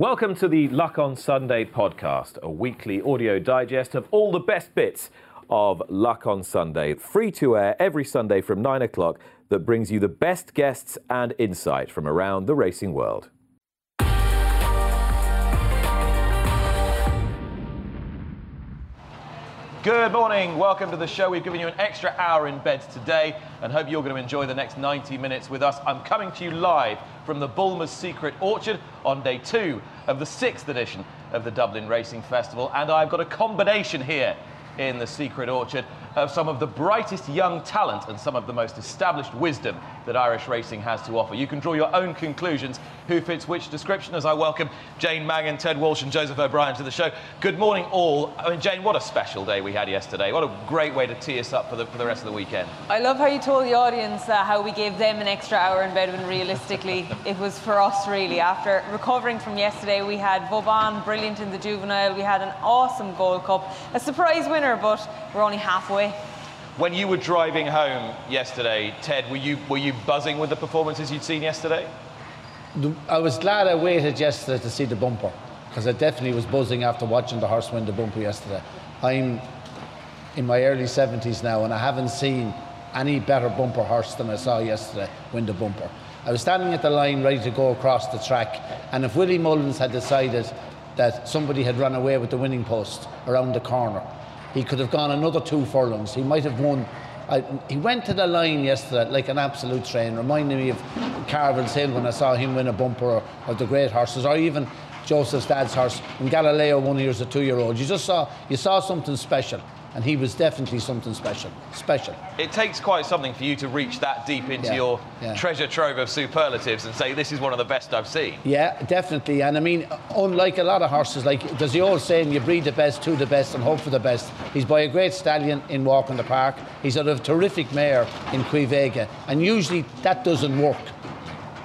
Welcome to the Luck on Sunday podcast, a weekly audio digest of all the best bits of Luck on Sunday, free to air every Sunday from 9 o'clock, that brings you the best guests and insight from around the racing world. Good morning, welcome to the show. We've given you an extra hour in bed today and hope you're going to enjoy the next 90 minutes with us. I'm coming to you live from the Bulmers Secret Orchard on day two of the sixth edition of the Dublin Racing Festival, and I've got a combination here in the Secret Orchard of some of the brightest young talent and some of the most established wisdom that Irish racing has to offer. You can draw your own conclusions who fits which description as I welcome Jane Mangan, Ted Walsh, and Joseph O'Brien to the show. Good morning, all. I mean, Jane, what a special day we had yesterday. What a great way to tee us up for the, for the rest of the weekend. I love how you told the audience uh, how we gave them an extra hour in bed when realistically it was for us, really. After recovering from yesterday, we had Vauban brilliant in the juvenile, we had an awesome Gold Cup, a surprise winner, but we're only halfway. When you were driving home yesterday, Ted, were you, were you buzzing with the performances you'd seen yesterday? I was glad I waited yesterday to see the bumper because I definitely was buzzing after watching the horse win the bumper yesterday. I'm in my early 70s now and I haven't seen any better bumper horse than I saw yesterday win the bumper. I was standing at the line ready to go across the track, and if Willie Mullins had decided that somebody had run away with the winning post around the corner, he could have gone another two furlongs. He might have won. I, he went to the line yesterday like an absolute train, reminding me of Carvill's Hill when I saw him win a bumper or, or the great horses, or even Joseph's dad's horse when Galileo won he was a two-year-old. You just saw you saw something special, and he was definitely something special. Special. It takes quite something for you to reach that deep into Yeah, your yeah. treasure trove of superlatives and say, this is one of the best I've seen. Yeah, definitely. And I mean, unlike a lot of horses, like there's the old saying, you breed the best to the best and hope for the best. He's by a great stallion in Walk in the Park. He's had a terrific mare in Quevega. And usually that doesn't work,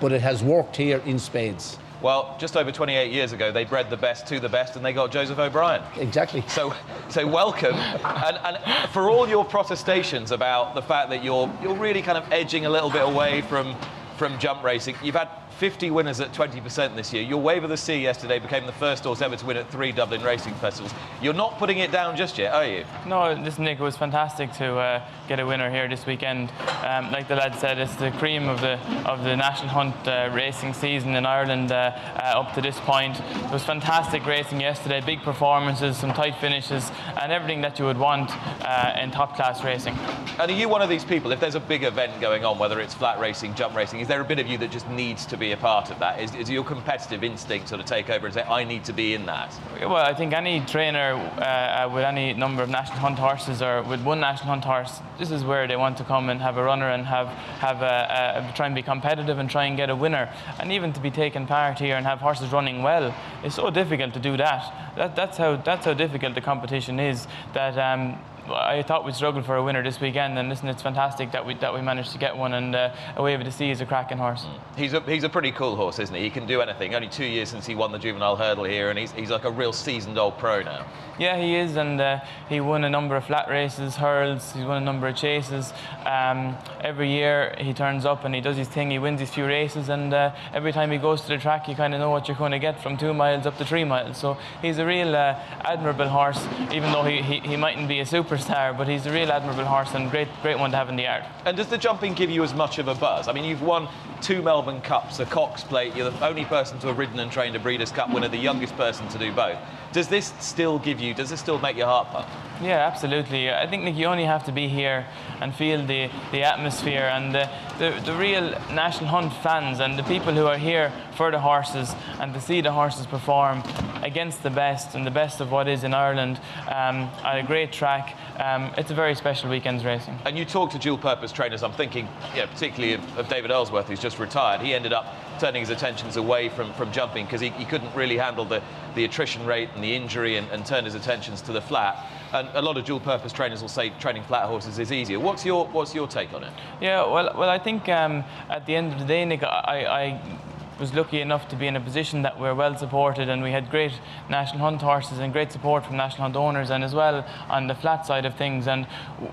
but it has worked here in spades. Well, just over 28 years ago, they bred the best to the best and they got Joseph O'Brien. Exactly. So, so welcome. And, and for all your protestations about the fact that you're, you're really kind of edging a little bit away from, from jump racing, you've had 50 winners at 20% this year. Your Wave of the Sea yesterday became the first horse ever to win at three Dublin racing festivals. You're not putting it down just yet, are you? No, listen, Nick, it was fantastic to uh, get a winner here this weekend. Um, like the lad said, it's the cream of the of the National Hunt uh, racing season in Ireland uh, uh, up to this point. It was fantastic racing yesterday, big performances, some tight finishes, and everything that you would want uh, in top class racing. And are you one of these people, if there's a big event going on, whether it's flat racing, jump racing, is there a bit of you that just needs to be a part of that? Is, is your competitive instinct sort of take over and say, I need to be in that? Well, I think any trainer uh, uh, with any number of national hunt horses or with one national hunt horse, this is where they want to come and have a runner and have have a, a, try and be competitive and try and get a winner. And even to be taking part here and have horses running well, it's so difficult to do that. that that's how that's how difficult the competition is. That. Um, I thought we'd struggle for a winner this weekend, and listen, it's fantastic that we that we managed to get one. And uh, A Wave of the Sea is a cracking horse. He's a, he's a pretty cool horse, isn't he? He can do anything. Only two years since he won the juvenile hurdle here, and he's, he's like a real seasoned old pro now. Yeah, he is, and uh, he won a number of flat races, hurdles. He's won a number of chases. Um, every year he turns up and he does his thing. He wins his few races, and uh, every time he goes to the track, you kind of know what you're going to get from two miles up to three miles. So he's a real uh, admirable horse, even though he, he, he mightn't be a superstar, but he's a real admirable horse and great great one to have in the yard. And does the jumping give you as much of a buzz? I mean, you've won two Melbourne Cups, a Cox Plate. You're the only person to have ridden and trained a Breeders' Cup winner, the youngest person to do both. Does this still give you? Does this still make your heart pump? Yeah, absolutely. I think Nick, you only have to be here and feel the, the atmosphere and the, the, the real National Hunt fans and the people who are here for the horses and to see the horses perform against the best and the best of what is in Ireland um, at a great track. Um, it's a very special weekend's racing. And you talk to dual purpose trainers, I'm thinking you know, particularly of, of David Elsworth, who's just retired. He ended up turning his attentions away from, from jumping because he, he couldn't really handle the, the attrition rate and the injury and, and turn his attentions to the flat. And a lot of dual purpose trainers will say training flat horses is easier. What's your, what's your take on it? Yeah, well, well, I think um, at the end of the day, Nick, I, I was lucky enough to be in a position that we're well supported and we had great national hunt horses and great support from national hunt owners and as well on the flat side of things. And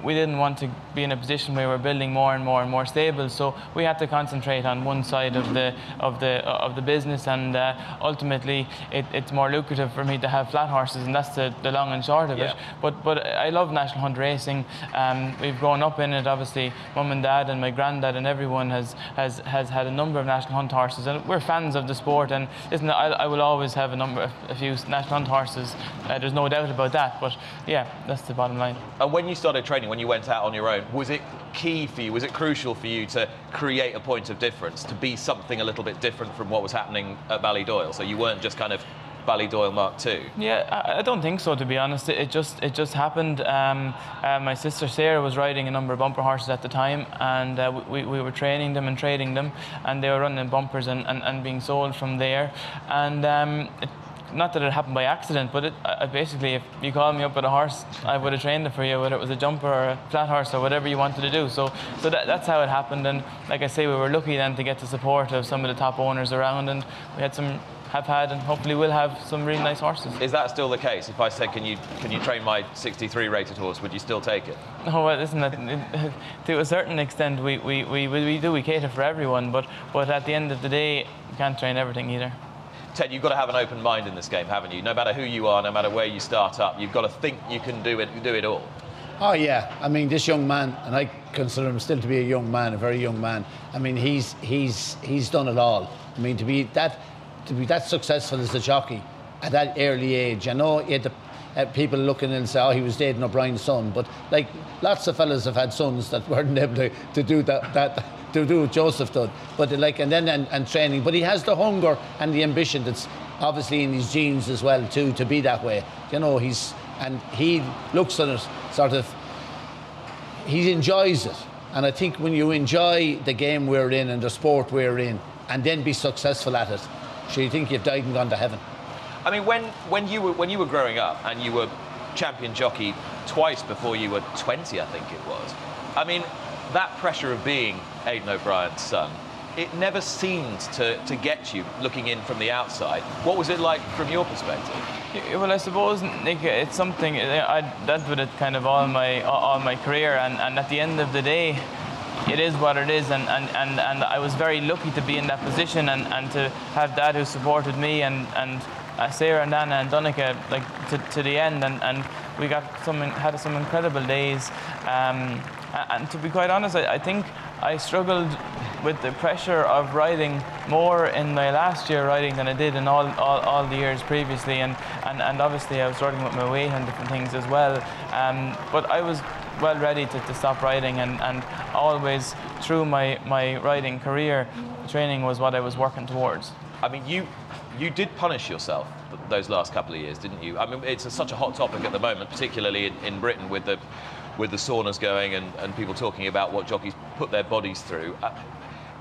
we didn't want to be in a position where we're building more and more and more stable. So we had to concentrate on one side of the of the of the business. And uh, ultimately it, it's more lucrative for me to have flat horses. And that's the, the long and short of Yeah. it but but I love national hunt racing. Um, we've grown up in it. Obviously mum and dad and my granddad and everyone has has has had a number of national hunt horses. And we're fans of the sport and listen I, I will always have a number of a few national hunt horses uh, there's no doubt about that but yeah that's the bottom line And when you started training, when you went out on your own, was it key for you? Was it crucial for you to create a point of difference, to be something a little bit different from what was happening at Ballydoyle? So you weren't just kind of Ballydoyle Mark II. Yeah, I, don't think so. To be honest, it, it just it just happened. Um, uh, my sister Sarah was riding a number of bumper horses at the time, and uh, we, we were training them and trading them, and they were running bumpers and, and, and being sold from there. And um, it, not that it happened by accident, but it, I basically, if you called me up with a horse, I would have trained it for you, whether it was a jumper or a flat horse or whatever you wanted to do. So, so that, that's how it happened. And like I say, we were lucky then to get the support of some of the top owners around, and we had some, have had, and hopefully will have some really nice horses. Is that still the case? If I said, can you can you train my 63 rated horse, would you still take it? No, well, listen, that- to a certain extent, we, we, we, we do, we cater for everyone, but, but at the end of the day, you can't train everything either. Ted, you've got to have an open mind in this game, haven't you? No matter who you are, no matter where you start up, you've got to think you can do it, do it all. Oh yeah, I mean this young man, and I consider him still to be a young man, a very young man. I mean he's he's he's done it all. I mean to be that to be that successful as a jockey at that early age. I know he had the, uh, people looking and say, oh, he was Aidan O'Brien's son, but like lots of fellas have had sons that weren't able to, to do that that to do what Joseph did. But like and then and, and training, but he has the hunger and the ambition that's obviously in his genes as well too to be that way. You know he's and he looks at it sort of he enjoys it. And I think when you enjoy the game we're in and the sport we're in, and then be successful at it, so you think you've died and gone to heaven. I mean, when, when, you were, when you were growing up and you were champion jockey twice before you were 20, I think it was, I mean, that pressure of being Aidan O'Brien's son, it never seemed to, to get you looking in from the outside. What was it like from your perspective? Yeah, Well, I suppose Nick, it's something I that with it kind of all my all my career, and, and at the end of the day, it is what it is, and, and, and, and I was very lucky to be in that position and, and to have dad who supported me and and uh, Sarah and Ana and Donnacha like to, to the end, and, and we got some had some incredible days, um, and to be quite honest, I, I think I struggled with the pressure of riding more in my last year riding than I did in all, all, all the years previously and, and, and obviously I was struggling with my weight and different things as well. Um, but I was well ready to, to stop riding and, and always through my, my riding career training was what I was working towards I mean, you you did punish yourself those last couple of years, didn't you? I mean, it's a, such a hot topic at the moment, particularly in, in Britain with the with the saunas going and, and people talking about what jockeys put their bodies through. Uh,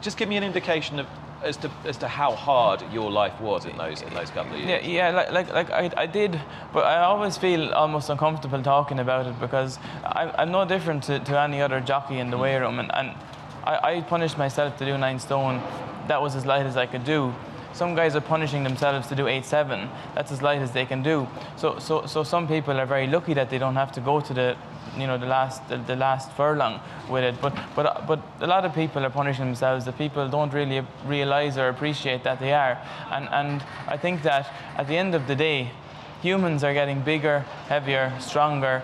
just give me an indication of as to as to how hard your life was in those in those couple of years. Yeah, yeah, like, like, like I, I did, but I always feel almost uncomfortable talking about it because I, I'm no different to, to any other jockey in the weigh room, and, and I, I punished myself to do nine stone. That was as light as I could do. Some guys are punishing themselves to do eight seven. That's as light as they can do. So, so, so some people are very lucky that they don't have to go to the, you know, the last, the, the last furlong with it. But, but, uh, but a lot of people are punishing themselves. The people don't really realize or appreciate that they are. And, and I think that at the end of the day, humans are getting bigger, heavier, stronger.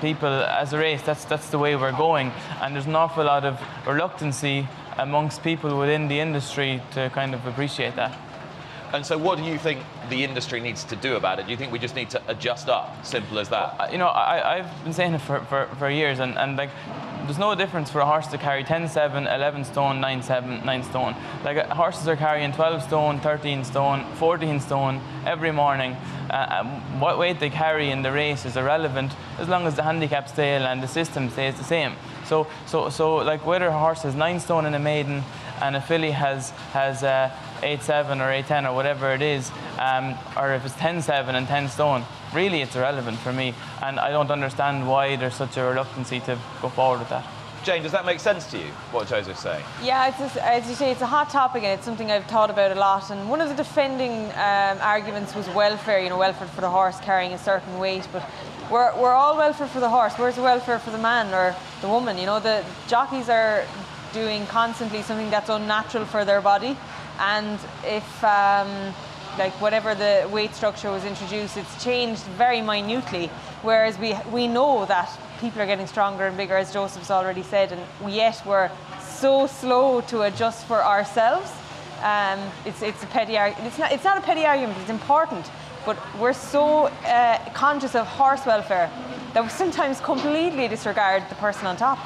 People, as a race, that's that's the way we're going. And there's an awful lot of reluctancy amongst people within the industry to kind of appreciate that. And so, what do you think the industry needs to do about it? Do you think we just need to adjust up? Simple as that. Uh, You know, I, I've been saying it for, for, for years, and, and like, there's no difference for a horse to carry 10 7, 11 stone, 9 7, 9 stone. Like, uh, horses are carrying 12 stone, 13 stone, 14 stone every morning. Uh, um, what weight they carry in the race is irrelevant as long as the handicap stale and the system stays the same. So, so, so like, whether a horse has 9 stone in a maiden and a filly has, has uh, 8 7 or 8 10 or whatever it is, um, or if it's ten seven and 10 stone, really it's irrelevant for me. And I don't understand why there's such a reluctancy to go forward with that. Jane, does that make sense to you? What Joseph's saying? Yeah, it's as you say, it's a hot topic and it's something I've thought about a lot. And one of the defending um, arguments was welfare, you know, welfare for the horse carrying a certain weight. But we're, we're all welfare for the horse. Where's the welfare for the man or the woman? You know, the jockeys are doing constantly something that's unnatural for their body. And if, um, like, whatever the weight structure was introduced, it's changed very minutely. Whereas we, we know that people are getting stronger and bigger, as Joseph's already said, and yet we're so slow to adjust for ourselves. Um, it's, it's a petty argument. It's not, it's not a petty argument, it's important. But we're so uh, conscious of horse welfare that we sometimes completely disregard the person on top.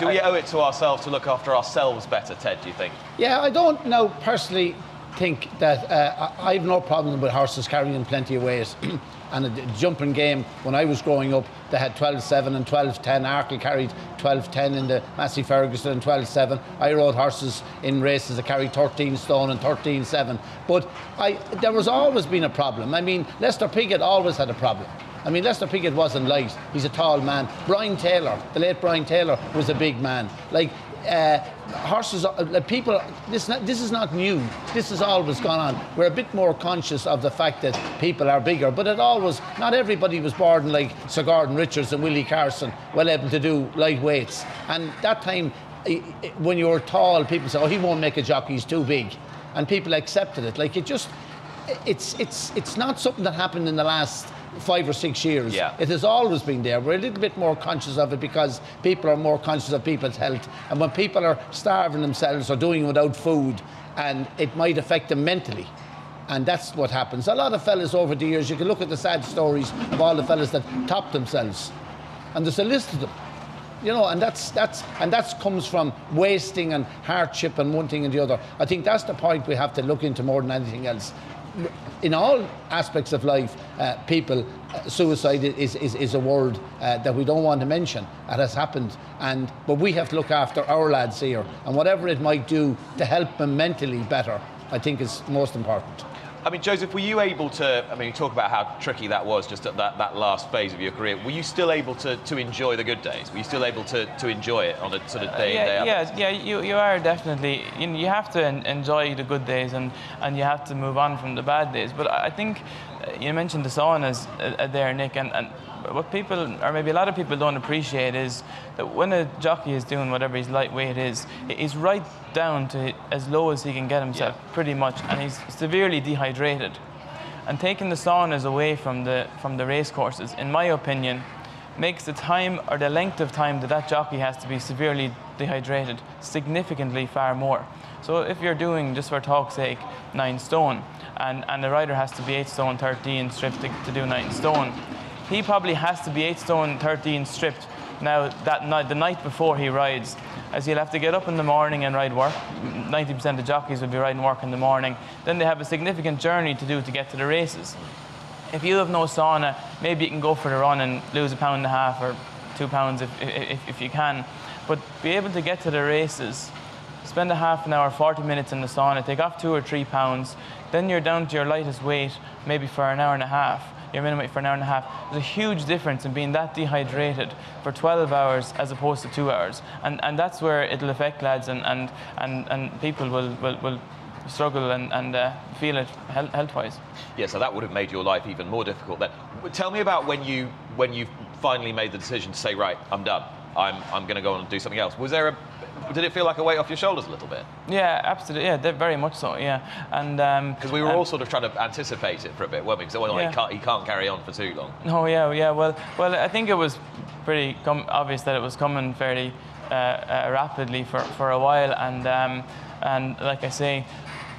do we owe it to ourselves to look after ourselves better, Ted, do you think? Yeah, I don't know personally think that uh, I I have no problem with horses carrying in plenty of weight. and a jumping game, when I was growing up, they had 12 7 and 12 10. Arkle carried 12 10 in the Massey Ferguson and 12 7. I rode horses in races that carried 13 stone and 13 7. But I, there was always been a problem. I mean, Lester Piggott always had a problem. I mean, Lester Piggott wasn't light. He's a tall man. Brian Taylor, the late Brian Taylor, was a big man. Like, uh, horses, uh, people, this, this is not new. This has always gone on. We're a bit more conscious of the fact that people are bigger, but it always, not everybody was born like Sir Gordon Richards and Willie Carson, well able to do light weights. And that time, when you were tall, people said, oh, he won't make a jockey, he's too big. And people accepted it. Like, it just, it's, it's, it's not something that happened in the last five or six years. Yeah. It has always been there. We're a little bit more conscious of it because people are more conscious of people's health. And when people are starving themselves or doing without food, and it might affect them mentally. And that's what happens. A lot of fellas over the years, you can look at the sad stories of all the fellas that top themselves. And there's a list of them. You know, and that's that's and that comes from wasting and hardship and one thing and the other. I think that's the point we have to look into more than anything else. In all aspects of life, uh, people, uh, suicide is, is, is a word uh, that we don't want to mention. It has happened, and but we have to look after our lads here, and whatever it might do to help them mentally better, I think is most important. I mean, Joseph, were you able to? I mean, you talk about how tricky that was just at that, that last phase of your career. Were you still able to, to enjoy the good days? Were you still able to, to enjoy it on a sort of day in, day yeah, out? yeah, yeah. You, you are definitely. You, know, you have to en- enjoy the good days and, and you have to move on from the bad days. But I think uh, you mentioned the saunas uh, uh, there, Nick, and, and what people, or maybe a lot of people don't appreciate is that when a jockey is doing whatever his lightweight is, he's right down to as low as he can get himself, Yeah. pretty much, and he's severely dehydrated. And taking the saunas away from the from the race courses, in my opinion, makes the time or the length of time that that jockey has to be severely dehydrated significantly far more. So if you're doing, just for talk's sake, nine stone, and, and the rider has to be eight stone 13 stripped to, to do nine stone, he probably has to be eight stone 13 stripped now that night, the night before he rides, as he'll have to get up in the morning and ride work. 90% of jockeys will be riding work in the morning. Then they have a significant journey to do to get to the races. If you have no sauna, maybe you can go for the run and lose a pound and a half or two pounds if, if, if you can. But be able to get to the races, spend a half an hour, 40 minutes in the sauna, take off two or three pounds, then you're down to your lightest weight maybe for an hour and a half, your minimum weight for an hour and a half. There's a huge difference in being that dehydrated for 12 hours as opposed to two hours. And, and that's where it'll affect lads and, and, and, and people will, will, will struggle and, and uh, feel it health, health-wise. Yeah, so that would have made your life even more difficult then. Tell me about when you when you finally made the decision to say, right, I'm done. I'm I'm going to go on and do something else. Was there a did it feel like a weight off your shoulders a little bit? Yeah, absolutely. Yeah, very much so. Yeah, and um, Because we were and- all sort of trying to anticipate it for a bit, weren't we? Because well, Yeah. he, can't, he can't carry on for too long. Oh yeah, yeah. Well, well, I think it was pretty com- obvious that it was coming fairly uh, uh, rapidly for, for a while, and um, and like I say,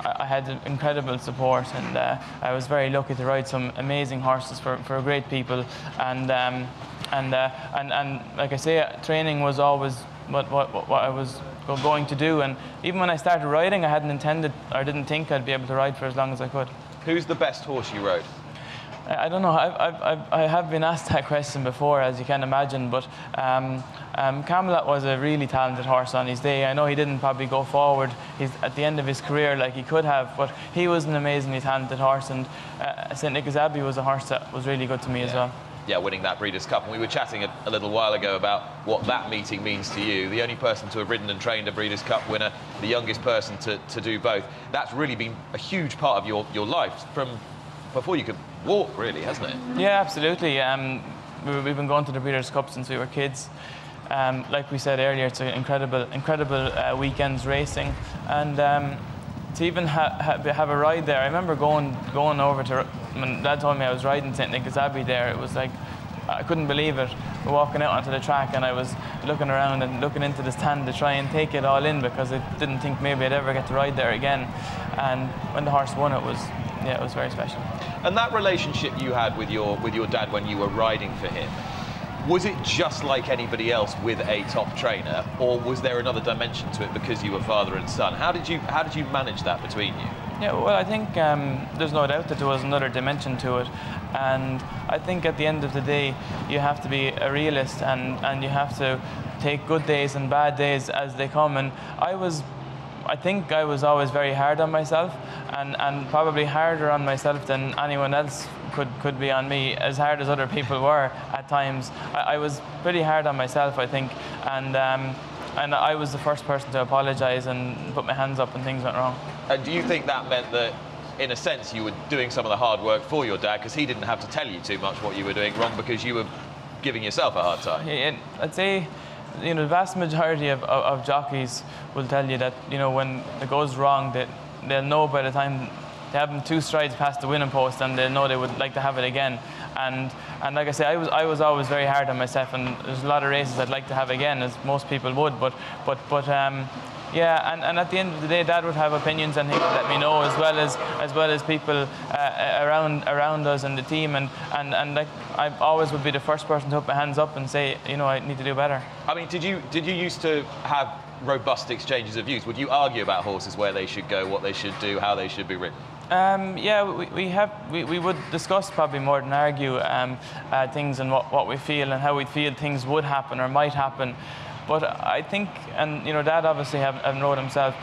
I, I had incredible support, and uh, I was very lucky to ride some amazing horses for, for great people. And um, and, uh, and and like I say, training was always what, what, what I was going to do. And even when I started riding, I hadn't intended or didn't think I'd be able to ride for as long as I could. Who's the best horse you rode? I don't know. I've, I've, I've, I have been asked that question before, as you can imagine. But um, um, Camelot was a really talented horse on his day. I know he didn't probably go forward He's at the end of his career like he could have, but he was an amazingly talented horse. And uh, St. Nicholas Abbey was a horse that was really good to me yeah. as well yeah, winning that Breeders' Cup. And we were chatting a, a, little while ago about what that meeting means to you. The only person to have ridden and trained a Breeders' Cup winner, the youngest person to, to do both. That's really been a huge part of your, your life from before you could walk, really, hasn't it? Yeah, absolutely. Um, we, have been going to the Breeders' Cup since we were kids. Um, like we said earlier, it's an incredible, incredible uh, weekends racing, and um, to even ha- ha- have a ride there. I remember going going over to when Dad told me I was riding St Nicholas Abbey there. It was like I couldn't believe it. Walking out onto the track and I was looking around and looking into the stand to try and take it all in because I didn't think maybe I'd ever get to ride there again. And when the horse won, it was yeah, it was very special. And that relationship you had with your with your dad when you were riding for him was it just like anybody else with a top trainer, or was there another dimension to it because you were father and son? How did you how did you manage that between you? Yeah, well, I think um, there's no doubt that there was another dimension to it, and I think at the end of the day, you have to be a realist and and you have to take good days and bad days as they come. And I was I think I was always very hard on myself and, and probably harder on myself than anyone else could, could be on me, as hard as other people were at times. I, I was pretty hard on myself, I think, and, um, and I was the first person to apologise and put my hands up when things went wrong. And do you think that meant that in a sense, you were doing some of the hard work for your dad because he didn't have to tell you too much what you were doing wrong because you were giving yourself a hard time. Yeah, I'd say you know, the vast majority of, of, of, jockeys will tell you that, you know, when it goes wrong, that they'll know by the time they have them two strides past the winning post and they know they would like to have it again. And and like I say, I was I was always very hard on myself, and there's a lot of races I'd like to have again, as most people would. But but but um, yeah, and, and at the end of the day, Dad would have opinions and he would let me know as well as as well as people uh, around around us and the team, and, and, and like I always would be the first person to put my hands up and say, you know, I need to do better. I mean, did you did you used to have robust exchanges of views? Would you argue about horses where they should go, what they should do, how they should be ridden? Um, yeah, we, we have we, we would discuss probably more than argue um, uh, things and what, what we feel and how we feel things would happen or might happen. But I think, and you know, Dad obviously have, have known himself.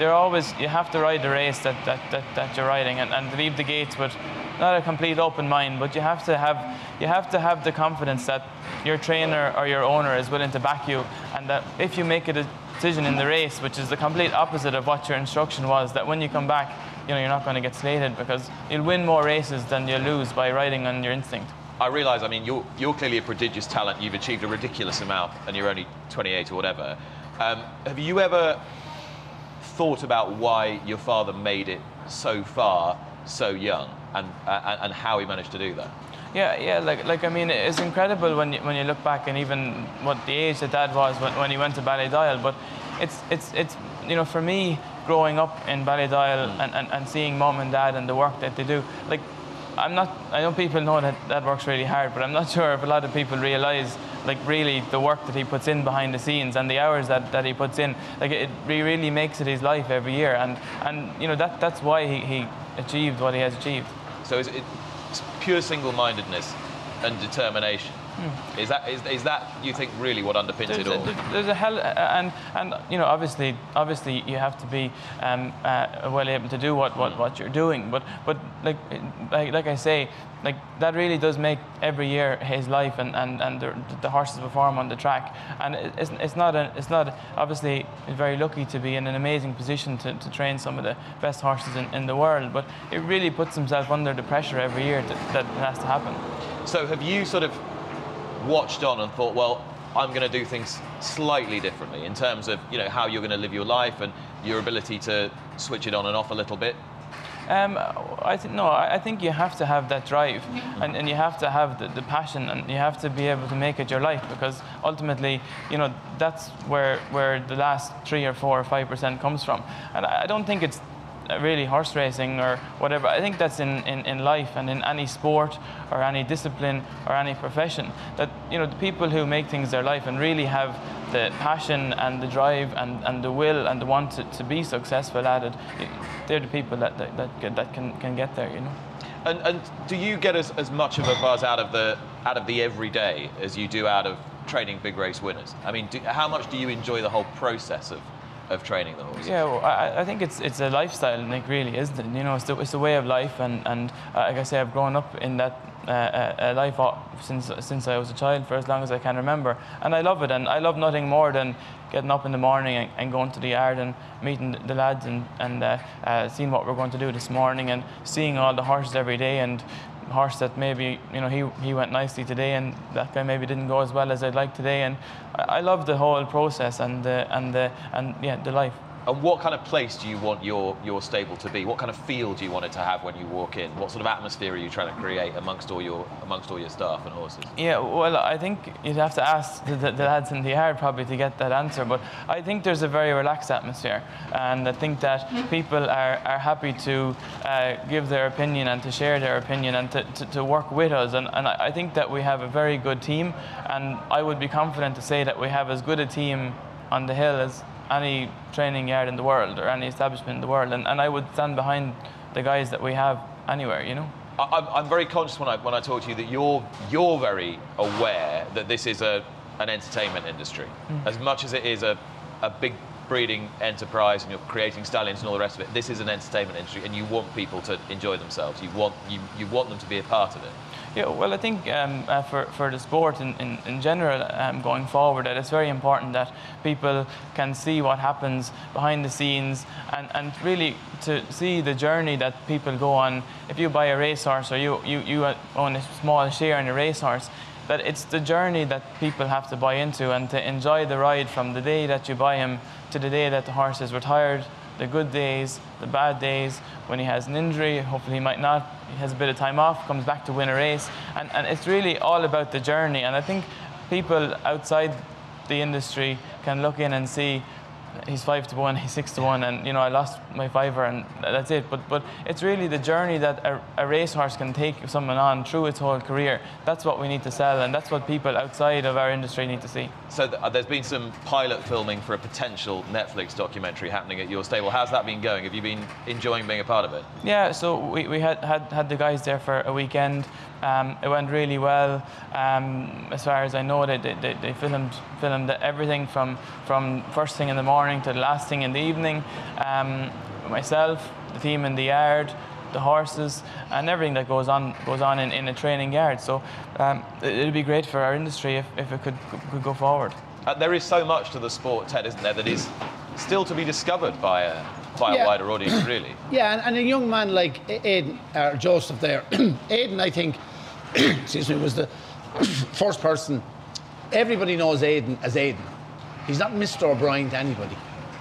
They're always you have to ride the race that, that, that, that you're riding and, and leave the gates with not a complete open mind, but you have to have you have to have the confidence that your trainer or your owner is willing to back you, and that if you make a decision in the race, which is the complete opposite of what your instruction was, that when you come back, you know you're not going to get slated because you'll win more races than you lose by riding on your instinct. I realise, I mean, you're, you're clearly a prodigious talent. You've achieved a ridiculous amount, and you're only 28 or whatever. Um, have you ever thought about why your father made it so far so young, and uh, and how he managed to do that? Yeah, yeah, like, like I mean, it's incredible when you, when you look back and even what the age that Dad was when, when he went to Ballydoyle. But it's, it's, it's, you know, for me, growing up in Ballydoyle mm. and, and, and seeing mom and dad and the work that they do, like I'm not. I know people know that that works really hard, but I'm not sure if a lot of people realise, like, really the work that he puts in behind the scenes and the hours that, that he puts in. Like, it really makes it his life every year, and and you know that that's why he, he achieved what he has achieved. So it's, it's pure single-mindedness and determination. Hmm. Is that is, is that you think really what underpins there's it all? A, there's a hell, uh, and and you know obviously obviously you have to be um, uh, well able to do what, what, what you're doing, but but like like like I say, like that really does make every year his life and and, and the, the horses perform on the track, and it's, it's not a, it's not obviously very lucky to be in an amazing position to, to train some of the best horses in, in the world, but it really puts himself under the pressure every year that, that has to happen. So have you sort of watched on and thought, well, I'm going to do things slightly differently in terms of you know how you're going to live your life and your ability to switch it on and off a little bit? Um, I think no. I think you have to have that drive, and, and you have to have the, the, passion, and you have to be able to make it your life because ultimately, you know, that's where where the last three or four or five percent comes from. And I don't think it's really horse racing or whatever. I think that's in, in, in life and in any sport or any discipline or any profession. That you know the people who make things their life and really have the passion and the drive and, and the will and the want to, to be successful at it, they're the people that, that, that, that can, can get there, you know. And, and do you get as, as much of a buzz out of the out of the everyday as you do out of training big race winners? I mean, do, how much do you enjoy the whole process of, of training the horses? Yeah, well, I, I think it's it's a lifestyle, Nick. Really, isn't it? You know, it's, the, it's a way of life, and and uh, like I say, I've grown up in that uh, uh, life since since I was a child for as long as I can remember, and I love it. And I love nothing more than getting up in the morning and, and going to the yard and meeting the lads and and uh, uh, seeing what we're going to do this morning and seeing all the horses every day and horse that maybe you know he he went nicely today and that guy maybe didn't go as well as I'd like today and I, I love the whole process and the and the and yeah the life. And what kind of place do you want your, your stable to be? What kind of feel do you want it to have when you walk in? What sort of atmosphere are you trying to create amongst all your amongst all your staff and horses? Yeah, well, I think you'd have to ask the, the, the lads in the yard probably to get that answer. But I think there's a very relaxed atmosphere, and I think that people are, are happy to uh, give their opinion and to share their opinion and to, to, to work with us. And, and I think that we have a very good team, and I would be confident to say that we have as good a team on the hill as any training yard in the world or any establishment in the world. And, and I would stand behind the guys that we have anywhere, you know. I'm, I'm very conscious when I, when I talk to you that you're, you're very aware that this is a, an entertainment industry. Mm. As much as it is a, a big breeding enterprise and you're creating stallions and all the rest of it, this is an entertainment industry and you want people to enjoy themselves. You want, you, you want them to be a part of it. Yeah, well, I think um, uh, for, for the sport in, in, in general um, going forward, that it's very important that people can see what happens behind the scenes and, and really to see the journey that people go on. If you buy a racehorse or you, you, you own a small share in a racehorse, that it's the journey that people have to buy into and to enjoy the ride from the day that you buy him to the day that the horse is retired the good days, the bad days, when he has an injury, hopefully he might not, he has a bit of time off, comes back to win a race. And, and it's really all about the journey. And I think people outside the industry can look in and see he's five to one, he's six to one, and you know I lost my fiver, and that's it. But but it's really the journey that a, a racehorse can take someone on through its whole career. That's what we need to sell, and that's what people outside of our industry need to see. So th- uh, there's been some pilot filming for a potential Netflix documentary happening at your stable. How's that been going? Have you been enjoying being a part of it? Yeah, so we, we had, had had the guys there for a weekend. Um, it went really well. Um, as far as I know, they, they, they filmed filmed everything from from first thing in the morning to the last thing in the evening. Um, myself, the team in the yard, the horses, and everything that goes on goes on in, in a training yard. So um, it, would be great for our industry if, if it could could go forward. Uh, there is so much to the sport, Ted, isn't there? That is still to be discovered by a by yeah. a wider audience, really. Yeah, and, and, a young man like Aidan, uh, Joseph there, Aidan, I think, excuse me, was the first person. Everybody knows Aidan as Aidan. He's not Mr. O'Brien to anybody.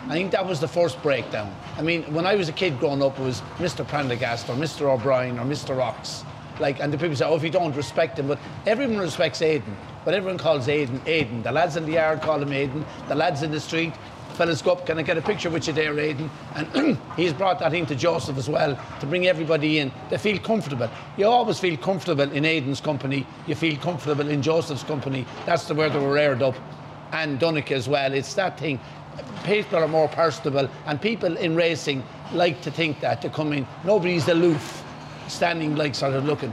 I think that was the first breakdown. I mean, when I was a kid growing up, it was Mr. Prendergast or Mr. O'Brien or Mr. Rocks. Like, and the people say, oh, if you don't respect him, but everyone respects Aidan. But everyone calls Aidan Aidan. The lads in the yard call him Aidan. The lads in the street fellas go up, can I get a picture with you there, Aidan? And he's brought that into Joseph as well to bring everybody in. They feel comfortable. You always feel comfortable in Aidan's company. You feel comfortable in Joseph's company. That's the where they were aired up. And Donnacha as well. It's that thing. People are more personable, and people in racing like to think that to come in. Nobody's aloof, standing like sort of looking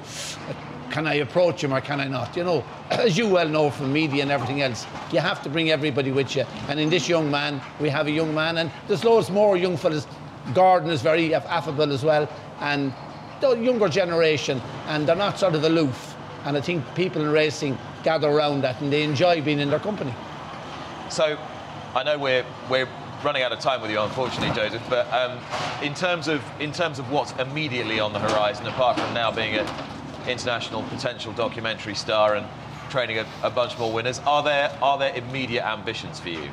can I approach him or can I not? You know, as you well know from media and everything else, you have to bring everybody with you. And in this young man, we have a young man, and there's loads more young fellas. Gordon is very affable as well, and the younger generation, and they're not sort of aloof. And I think people in racing gather around that and they enjoy being in their company. So, I know we're we're running out of time with you, unfortunately, Joseph. But um, in terms of in terms of what's immediately on the horizon, apart from now being a international potential documentary star and training a, a bunch more winners. Are there are there immediate ambitions for you?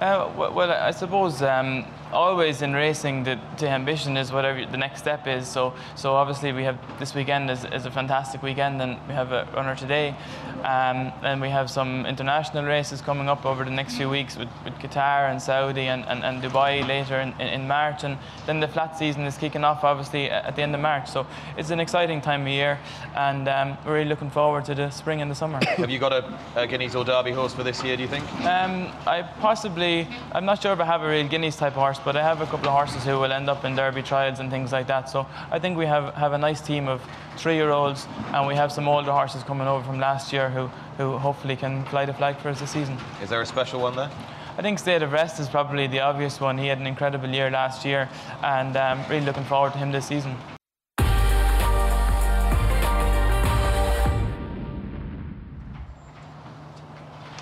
Uh, well, I suppose um, always in racing, the, the ambition is whatever the next step is. So, so obviously we have this weekend is, is a fantastic weekend, and we have a runner today, um, and we have some international races coming up over the next few weeks with, with Qatar and Saudi and, and, and Dubai later in, in, March, and then the flat season is kicking off obviously at the end of March. So it's an exciting time of year, and um, we're really looking forward to the spring and the summer. Have you got a, a Guineas or Derby horse for this year? Do you think? Um, I possibly, I'm not sure if I have a real Guineas type horse, but I have a couple of horses who will end up in Derby trials and things like that. So I think we have, have a nice team of three-year-olds, and we have some older horses coming over from last year who, who hopefully can fly the flag for us this season. Is there a special one there? I think State of Rest is probably the obvious one. He had an incredible year last year, and um, really looking forward to him this season.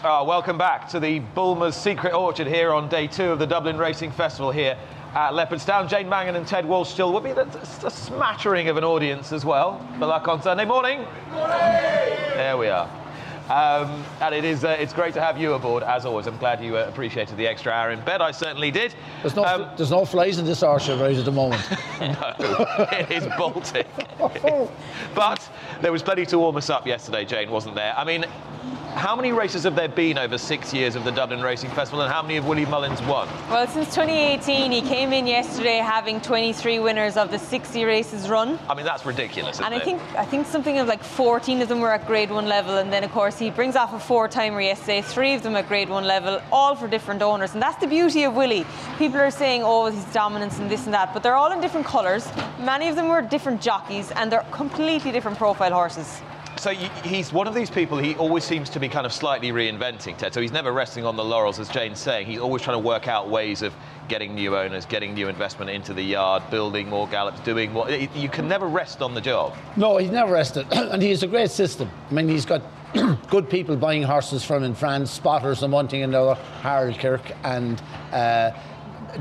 Ah, welcome back to the Bulmer's Secret Orchard here on day two of the Dublin Racing Festival here at Leopardstown. Jane Mangan and Ted Walsh still with be a smattering of an audience as well for luck on Sunday morning. There we are. Um, and it is uh, it's great to have you aboard as always. I'm glad you uh, appreciated the extra hour in bed. I certainly did. There's no, Um, there's no flies in this orchard right at the moment. no, it is Baltic. but there was plenty to warm us up yesterday, Jane, wasn't there? I mean, how many races have there been over six years of the Dublin Racing Festival, and how many have Willie Mullins won? Well, since 2018, he came in yesterday having 23 winners of the 60 races run. I mean, that's ridiculous, isn't And I it? think I think something of like 14 of them were at grade one level, and then of course he brings off a four-timer yesterday, three of them at grade one level, all for different owners, and that's the beauty of Willie. People are saying, oh, his dominance and this and that, but they're all in different colours. Many of them were different jockeys, and they're completely different profile horses. So he's one of these people. He always seems to be kind of slightly reinventing Ted. So he's never resting on the laurels, as Jane's saying. He's always trying to work out ways of getting new owners, getting new investment into the yard, building more gallops, doing more. You can never rest on the job. No, he's never rested, and he's a great system. I mean, he's got good people buying horses from in France, spotters and one thing and another, Harold Kirk, and uh,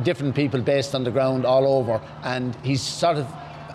different people based on the ground all over. And he's sort of,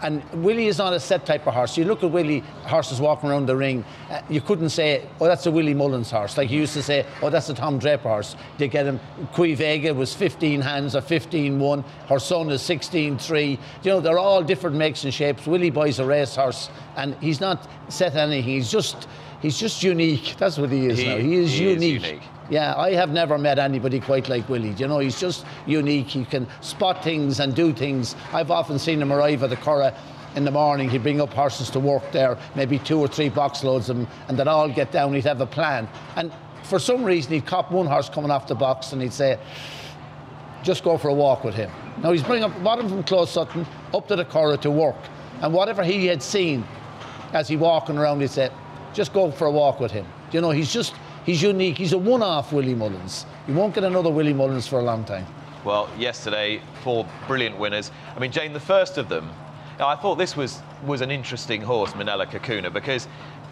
and Willie is not a set type of horse. You look at Willie horses walking around the ring, uh, you couldn't say, oh, that's a Willie Mullins horse. Like you used to say, oh, that's a Tom Dreaper horse. They get him, Quevega was 15 hands or 15 1, her son is 16 3. You know, they're all different makes and shapes. Willie Boy's a racehorse, and he's not set anything. He's just, he's just unique. That's what he is He- now. He is he is unique. unique. Yeah, I have never met anybody quite like Willie. You know, he's just unique. He can spot things and do things. I've often seen him arrive at the Curragh in the morning. He'd bring up horses to work there, maybe two or three box loads of them, and they'd all get down. He'd have a plan. And for some reason, he'd cop one horse coming off the box and he'd say, just go for a walk with him. Now he's bringing up bottom from Closutton up to the Curragh to work. And whatever he had seen as he walking around, he'd say, just go for a walk with him. You know, he's just, he's unique. He's a one-off Willie Mullins. You won't get another Willie Mullins for a long time. Well, yesterday, four brilliant winners. I mean, Jane, the first of them, I thought this was, was an interesting horse, Minella Cocooner, because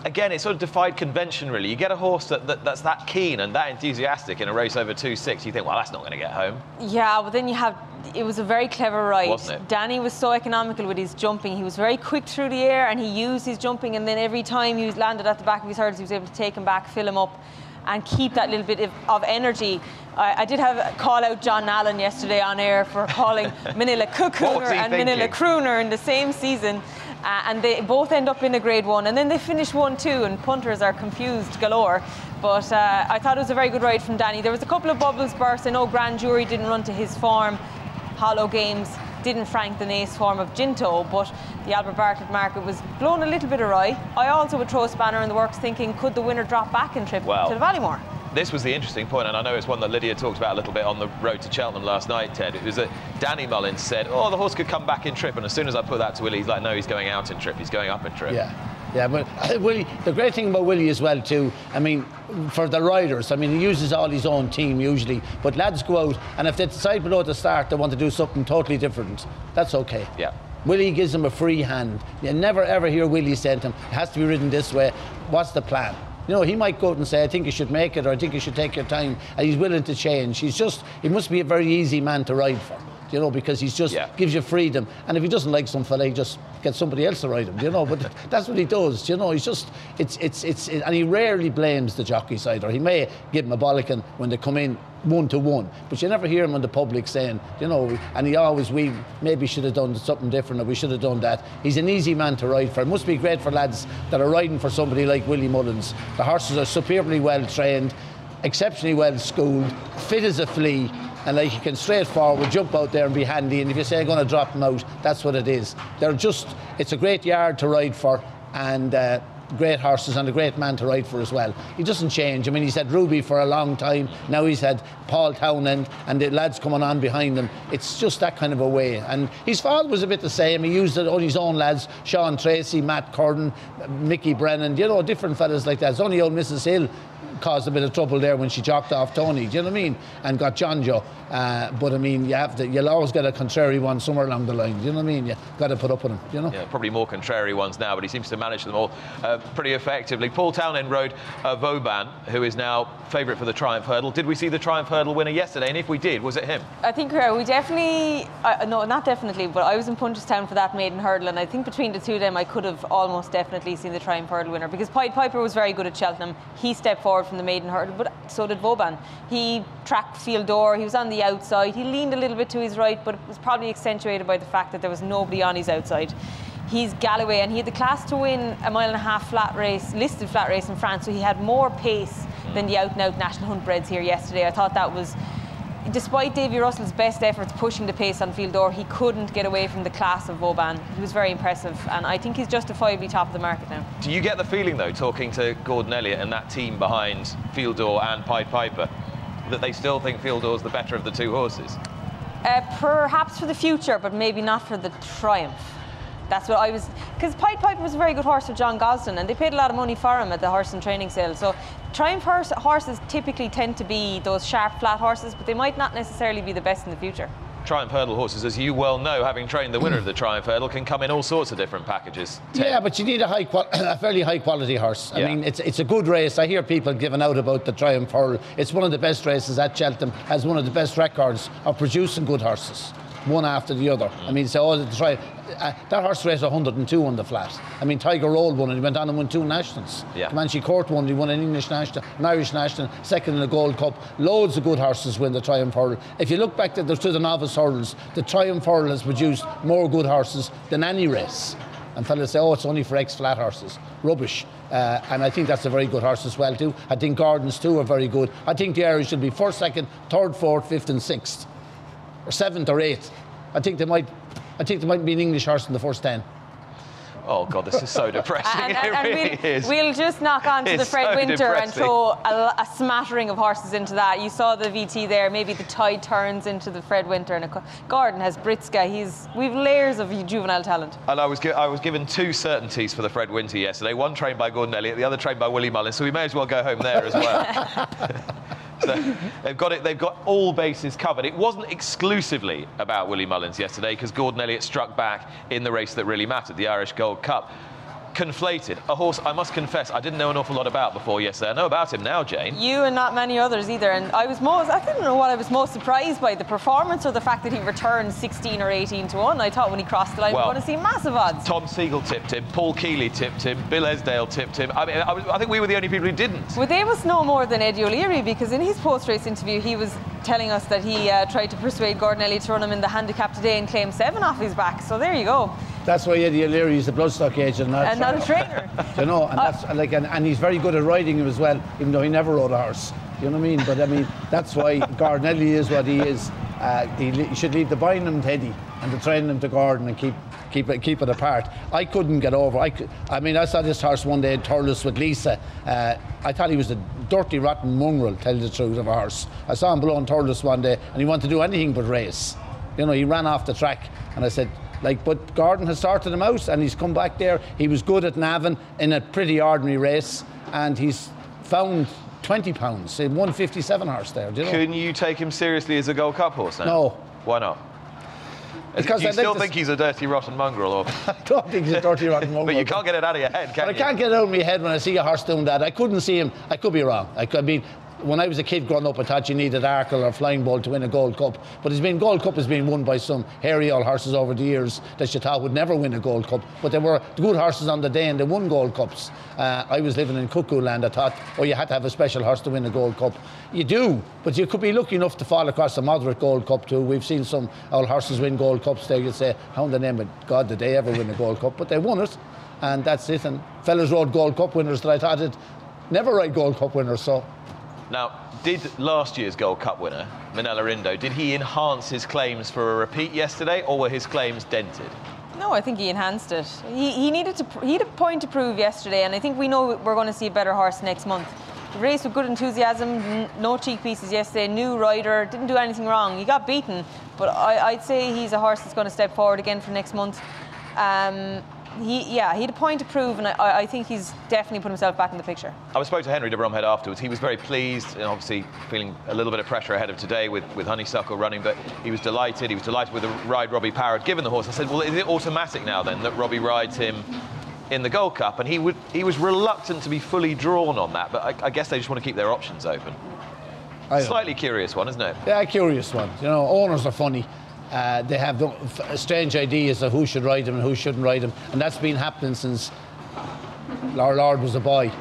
again, it sort of defied convention, really. You get a horse that, that, that's that keen and that enthusiastic in a race over 2 6, you think, well, that's not going to get home. Yeah, but then you have. It was a very clever ride. Wasn't it? Danny was so economical with his jumping. He was very quick through the air, and he used his jumping. And then every time he was landed at the back of his hurdles, he was able to take him back, fill him up, and keep that little bit of, of energy. I, I did have a call out John Allen yesterday on air for calling Minella What was Cocooner he and Minella? Crooner in the same season. Uh, and they both end up in a grade one, and then they finish one two, and punters are confused galore. But uh, I thought it was a very good ride from Danny. There was a couple of bubbles burst. I know Grand Jury didn't run to his form. Hollow Games didn't frank the ace form of Ginto, but the Albert Bartlett market was blown a little bit awry. I also would throw a spanner in the works, thinking could the winner drop back in trip Well, to the Ballymore? This was the interesting point, and I know it's one that Lydia talked about a little bit on the road to Cheltenham last night, Ted. It was that Danny Mullins said, Oh, the horse could come back in trip. And as soon as I put that to Willie, he's like, No, he's going out in trip. He's going up in trip. Yeah, yeah. But uh, Willie, the great thing about Willie as well too. I mean, for the riders, I mean, he uses all his own team usually. But lads go out, and if they decide below the start they want to do something totally different, that's okay. Yeah. Willie gives them a free hand. You never ever hear Willie say to them, "It has to be ridden this way." What's the plan? You know, he might go out and say, "I think you should make it," or "I think you should take your time," and he's willing to change. He's just, he must be a very easy man to ride for. you know, because he's just Yeah. gives you freedom. And if he doesn't like some fella, he just gets somebody else to ride him, you know. But that's what he does, you know. He's just it's it's it's it, and he rarely blames the jockeys either. He may give him a bollocking when they come in one to one, but you never hear him in the public saying, you know. And he always we maybe should have done something different or we should have done that. He's an easy man to ride for. It must be great for lads that are riding for somebody like Willie Mullins. The horses are superbly well trained exceptionally well schooled, fit as a flea, and like you can straightforward jump out there and be handy. And if you say I'm going to drop them out, that's what it is. They're just, it's a great yard to ride for, and. Uh, Great horses and a great man to ride for as well. He doesn't change. I mean, he's had Ruby for a long time. Now he's had Paul Townend and the lads coming on behind him. It's just that kind of a way. And his father was a bit the same. He used it on his own lads Sean Tracy, Matt Curran, Mickey Brennan, you know, different fellas like that. It's only old Mrs. Hill caused a bit of trouble there when she jocked off Tony, do you know what I mean? And got Jonjo. Uh, but I mean, you have to, you'll always get a contrary one somewhere along the line, do you know what I mean? You got to put up with him, you know? Yeah, probably more contrary ones now, but he seems to manage them all uh, pretty effectively. Paul Townend rode uh, Vauban, who is now favourite for the Triumph Hurdle. Did we see the Triumph Hurdle winner yesterday? And if we did, was it him? I think uh, we definitely, uh, no, not definitely, but I was in Punchestown for that maiden hurdle, and I think between the two of them, I could have almost definitely seen the Triumph Hurdle winner because Pied Piper was very good at Cheltenham. He stepped forward from the maiden hurdle, but so did Vauban. He tracked Fil Dor, he was on the outside, he leaned a little bit to his right, but it was probably accentuated by the fact that there was nobody on his outside. He's Galloway, and he had the class to win a mile and a half flat race, listed flat race in France, so he had more pace than the out and out national hunt breds here yesterday. I thought that was despite Davy Russell's best efforts pushing the pace on Fil Dor, he couldn't get away from the class of Vauban. He was very impressive, and I think he's justifiably top of the market now. Do you get the feeling, though, talking to Gordon Elliott and that team behind Fil Dor and Pied Piper, that they still think Fil Dor's the better of the two horses? Uh, perhaps for the future, but maybe not for the triumph. That's what I was. Because Pied Piper was a very good horse for John Gosden, and they paid a lot of money for him at the horse and training sale. So Triumph horse, horses typically tend to be those sharp, flat horses, but they might not necessarily be the best in the future. Triumph Hurdle horses, as you well know, having trained the winner of the Triumph Hurdle, can come in all sorts of different packages. Ted. Yeah, but you need a high, qual- a fairly high quality horse. I Yeah. mean, it's it's a good race. I hear people giving out about the Triumph Hurl. It's one of the best races at Cheltenham. Has one of the best records of producing good horses, one after the other. I mm. mean, so oh, the Triumph. Uh, that horse raced 102 on the flat. I mean, Tiger Roll won and he went on and won two nationals. Yeah. Comanche Court won, he won an English national, an Irish national, second in the Gold Cup. Loads of good horses win the Triumph Hurl. If you look back to the, to the novice hurls, the Triumph Hurl has produced more good horses than any race. And fellas say, oh, it's only for ex-flat horses. Rubbish. Uh, and I think that's a very good horse as well, too. I think Gordon's, too, are very good. I think the Irish should be first, second, third, fourth, fifth and sixth. Or seventh or eighth. I think they might... I think there might be an English horse in the first ten. Oh, God, this is so depressing. And, and- it and really we'll, is. we'll just knock on to the Fred so Winter and throw a, a smattering of horses into that. You saw the VT there. Maybe the tide turns into the Fred Winter. And a, Gordon has Britska. He's we've layers of juvenile talent. And I was, gi- I was given two certainties for the Fred Winter yesterday. One trained by Gordon Elliott, the other trained by Willie Mullins. So we may as well go home there as well. they've got it. They've got all bases covered. It wasn't exclusively about Willie Mullins yesterday because Gordon Elliott struck back in the race that really mattered, the Irish Gold Cup. Conflated, a horse I must confess I didn't know an awful lot about before yesterday. I know about him now, Jane. You and not many others either. And I was most, I didn't know what I was most surprised by the performance or the fact that he returned 16 or 18 to 1. I thought when he crossed the line, Well, we want to see massive odds. Tom Segal tipped him, Paul Kealy tipped him, Bill Esdaile tipped him. I mean, I, was- I think we were the only people who didn't. Well, they must know more than Eddie O'Leary because in his post-race interview, he was telling us that he uh, tried to persuade Gordon Elliott to run him in the handicap today and claim seven off his back. So there you go. That's why Eddie O'Leary is the bloodstock agent, not, And not a trainer. you know, and that's like, and, and he's very good at riding him as well, even though he never rode a horse. You know what I mean? But I mean, that's why Gordon is what he is. Uh, should leave the to Eddie and the him to Gordon and keep keep it keep it apart. I couldn't get over. I, I mean, I saw this horse one day in Thurles with Lisa. Uh, I thought he was a dirty, rotten mongrel, tell the truth, of a horse. I saw him below in Thurles one day, and he wanted to do anything but race. You know, he ran off the track, and I said, like, but Gordon has started him out, and he's come back there. He was good at Navan in a pretty ordinary race, and he's found 20 pounds in 157 horse there. Do you know? Can you take him seriously as a Gold Cup horse now? No. Why not? Because you I'd still think he's a dirty, rotten mongrel, or? I don't think he's a dirty, rotten mongrel. but you can't get it out of your head, can But I can't get it out of my head when I see a horse doing that. I couldn't see him. I could be wrong. I could I mean, when I was a kid growing up, I thought you needed Arkle or Flyingbolt to win a Gold Cup. But it's been Gold Cup has been won by some hairy old horses over the years that you thought would never win a Gold Cup. But they were good horses on the day and they won Gold Cups. Uh, I was living in Cuckoo Land. I thought, oh, you had to have a special horse to win a Gold Cup. You do, but you could be lucky enough to fall across a moderate Gold Cup too. We've seen some old horses win Gold Cups there. You'd say, how in the name of God did they ever win a Gold Cup? But they won it, and that's it. And fellas rode Gold Cup winners that I thought it never ride Gold Cup winners. So Now, did last year's Gold Cup winner, Minella Indo, did he enhance his claims for a repeat yesterday, or were his claims dented? No, I think he enhanced it. He, he needed to. He had a point to prove yesterday, and I think we know we're going to see a better horse next month. Race with good enthusiasm, no cheek pieces yesterday. New rider, didn't do anything wrong. He got beaten, but I, I'd say he's a horse that's going to step forward again for next month. Um, he, yeah, he had a point to prove, and I, I I think he's definitely put himself back in the picture. I spoke to Henry de Bromhead afterwards. He was very pleased and obviously feeling a little bit of pressure ahead of today with, with Honeysuckle running, but he was delighted. He was delighted with the ride Robbie Power had given the horse. I said, well, is it automatic now then that Robbie rides him in the Gold Cup? And he, would, he was reluctant to be fully drawn on that, but I, I guess they just want to keep their options open. I don't- Slightly curious one, isn't it? Yeah, a curious one. You know, owners are funny. Uh, they have the, strange ideas of who should ride them and who shouldn't ride them, and that's been happening since our Lord was a boy.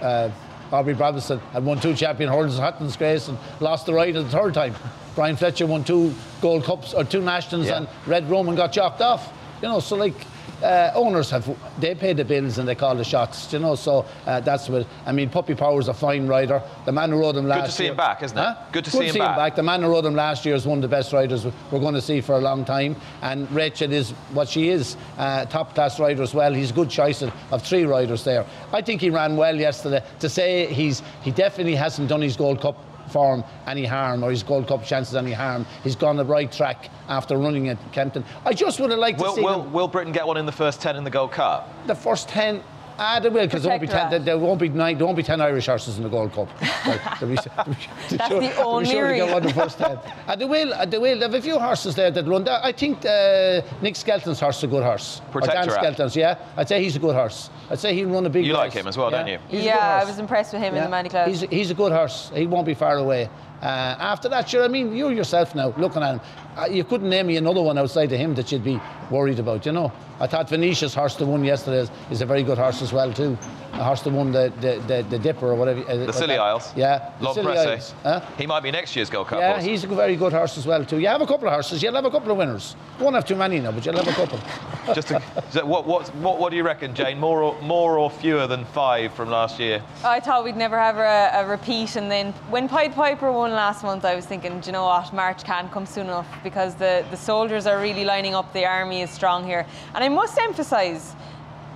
Uh, Aubrey Brabazon had won two champion hurdles at Hatton's Grace and lost the ride the third time. Brian Fletcher won two Gold Cups or two Nationals Yeah. and Red Roman got chopped off. You know, so like uh, owners have they pay the bills and they call the shots. You know, so uh, that's what I mean. Robbie Power's a fine rider. The man who rode him last Good to see year- him back, isn't it? Huh? Good to see him back. The man who rode him last year is one of the best riders we're going to see for a long time. And Rachel is what she is, uh, top class rider as well. He's a good choice of, of three riders there. I think he ran well yesterday. To say he's he definitely hasn't done his Gold Cup form any harm or his Gold Cup chances any harm. He's gone the right track after running at Kempton. I just would have liked to Will, see will, will Britain get one in the first 10 in the Gold Cup? the first 10 Ah, they will, because there won't be ten. Protektorat. There won't be nine. There won't be ten Irish horses in the Gold Cup. Like, be- they'll be- they'll That's sure- the they'll be only sure get reason. one of the first ten. And they will. And they will. They have a few horses there that run. I think uh, Nick Skelton's horse is a good horse. Or Dan Protektorat. Skelton's, yeah. I'd say he's a good horse. I'd say he'll run a big. You like race. him as well, Yeah. don't you? He's yeah, I was impressed with him in the Manny Cloud. He's, he's a good horse. He won't be far away. Uh, after that, sure, I mean, you yourself now, looking at him, uh, you couldn't name me another one outside of him that you'd be worried about, you know. I thought Venetia's horse that won yesterday is, is a very good horse as well, too. A horse that won the, the, the, the Dipper or whatever. uh, The Scilly Isles? Yeah. the Long Scilly Presse. Isles, huh? He might be next year's Gold Cup Yeah, horse. he's a very good horse as well, too. You have a couple of horses, you'll have a couple of winners. You won't have too many now, but you'll have a couple. Just to, so what, what, what, what do you reckon, Jane? More or, more or fewer than five from last year? I thought we'd never have a, a repeat, and then when Pied Piper won last month, I was thinking, do you know what, March can't come soon enough because the, the soldiers are really lining up. The army is strong here, and I must emphasise,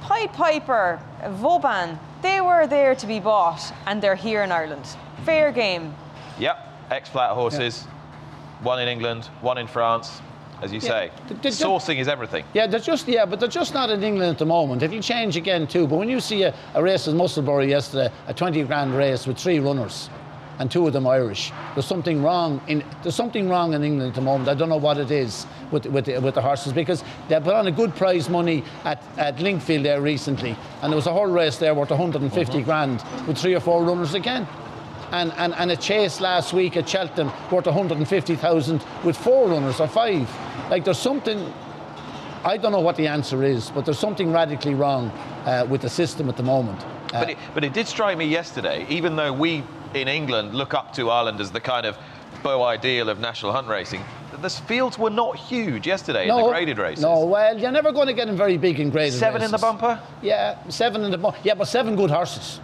Pied Piper, Vauban, they were there to be bought, and they're here in Ireland. Fair game. Yep, ex-flat horses. One in England, one in France, as you say. Did- did- Sourcing is everything. Yeah, they're just yeah, but they're just not in England at the moment. It'll change again too. But when you see a, a race at Musselburgh yesterday, a 20 grand race with three runners, and two of them Irish, there's something wrong in there's something wrong in England at the moment. I don't know what it is with with the, with the horses because they put on a good prize money at, at Lingfield there recently, and there was a whole race there worth 150 grand with three or four runners again. And, and, and a chase last week at Cheltenham worth 150,000 with four runners or five. Like there's something I don't know what the answer is, but there's something radically wrong uh, with the system at the moment. Uh, But it, but it did strike me yesterday, even though we in England look up to Ireland as the kind of beau ideal of national hunt racing, the fields were not huge yesterday in the graded races. No, well, you're never going to get them very big in graded Seven in the bumper? Yeah, seven in the bumper. Yeah, but seven good horses.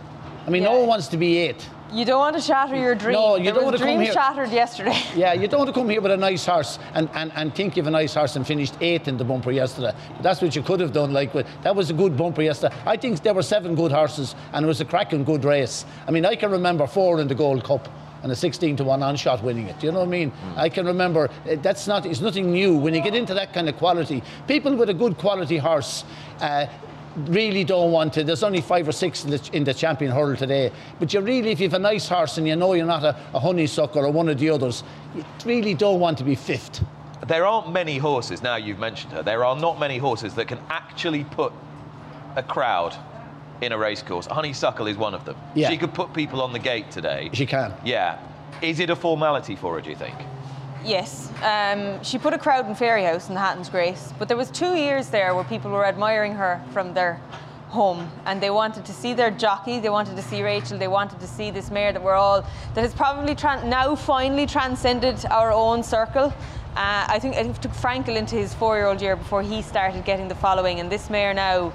I mean, no one wants to be eight. You don't want to shatter your dream. No, you there don't want to come dreams here- shattered yesterday. Yeah, you don't want to come here with a nice horse and, and, and think you have a nice horse and finished eighth in the bumper yesterday. That's what you could have done. Like with, that was a good bumper yesterday. I think there were seven good horses and it was a cracking good race. I mean, I can remember four in the Gold Cup and a 16 to one on shot winning it. Do you know what I mean? I can remember uh, that's not it's nothing new when you get into that kind of quality. People with a good quality horse. Uh, really don't want to. There's only five or six in the, in the champion hurdle today. But you really, if you have a nice horse and you know you're not a, a honeysuckle or one of the others, you really don't want to be fifth. There aren't many horses, now you've mentioned her, there are not many horses that can actually put a crowd in a racecourse. Honeysuckle is one of them. Yeah. She could put people on the gate today. She can. Yeah. Is it a formality for her, do you think? Yes, um, she put a crowd in Fairyhouse in the Hatton's Grace, but there was two years there where people were admiring her from their home and they wanted to see their jockey, they wanted to see Rachel, they wanted to see this mare that we're all that has probably now finally transcended our own circle. Uh, I think it took Frankel into his four-year-old year before he started getting the following, and this mare now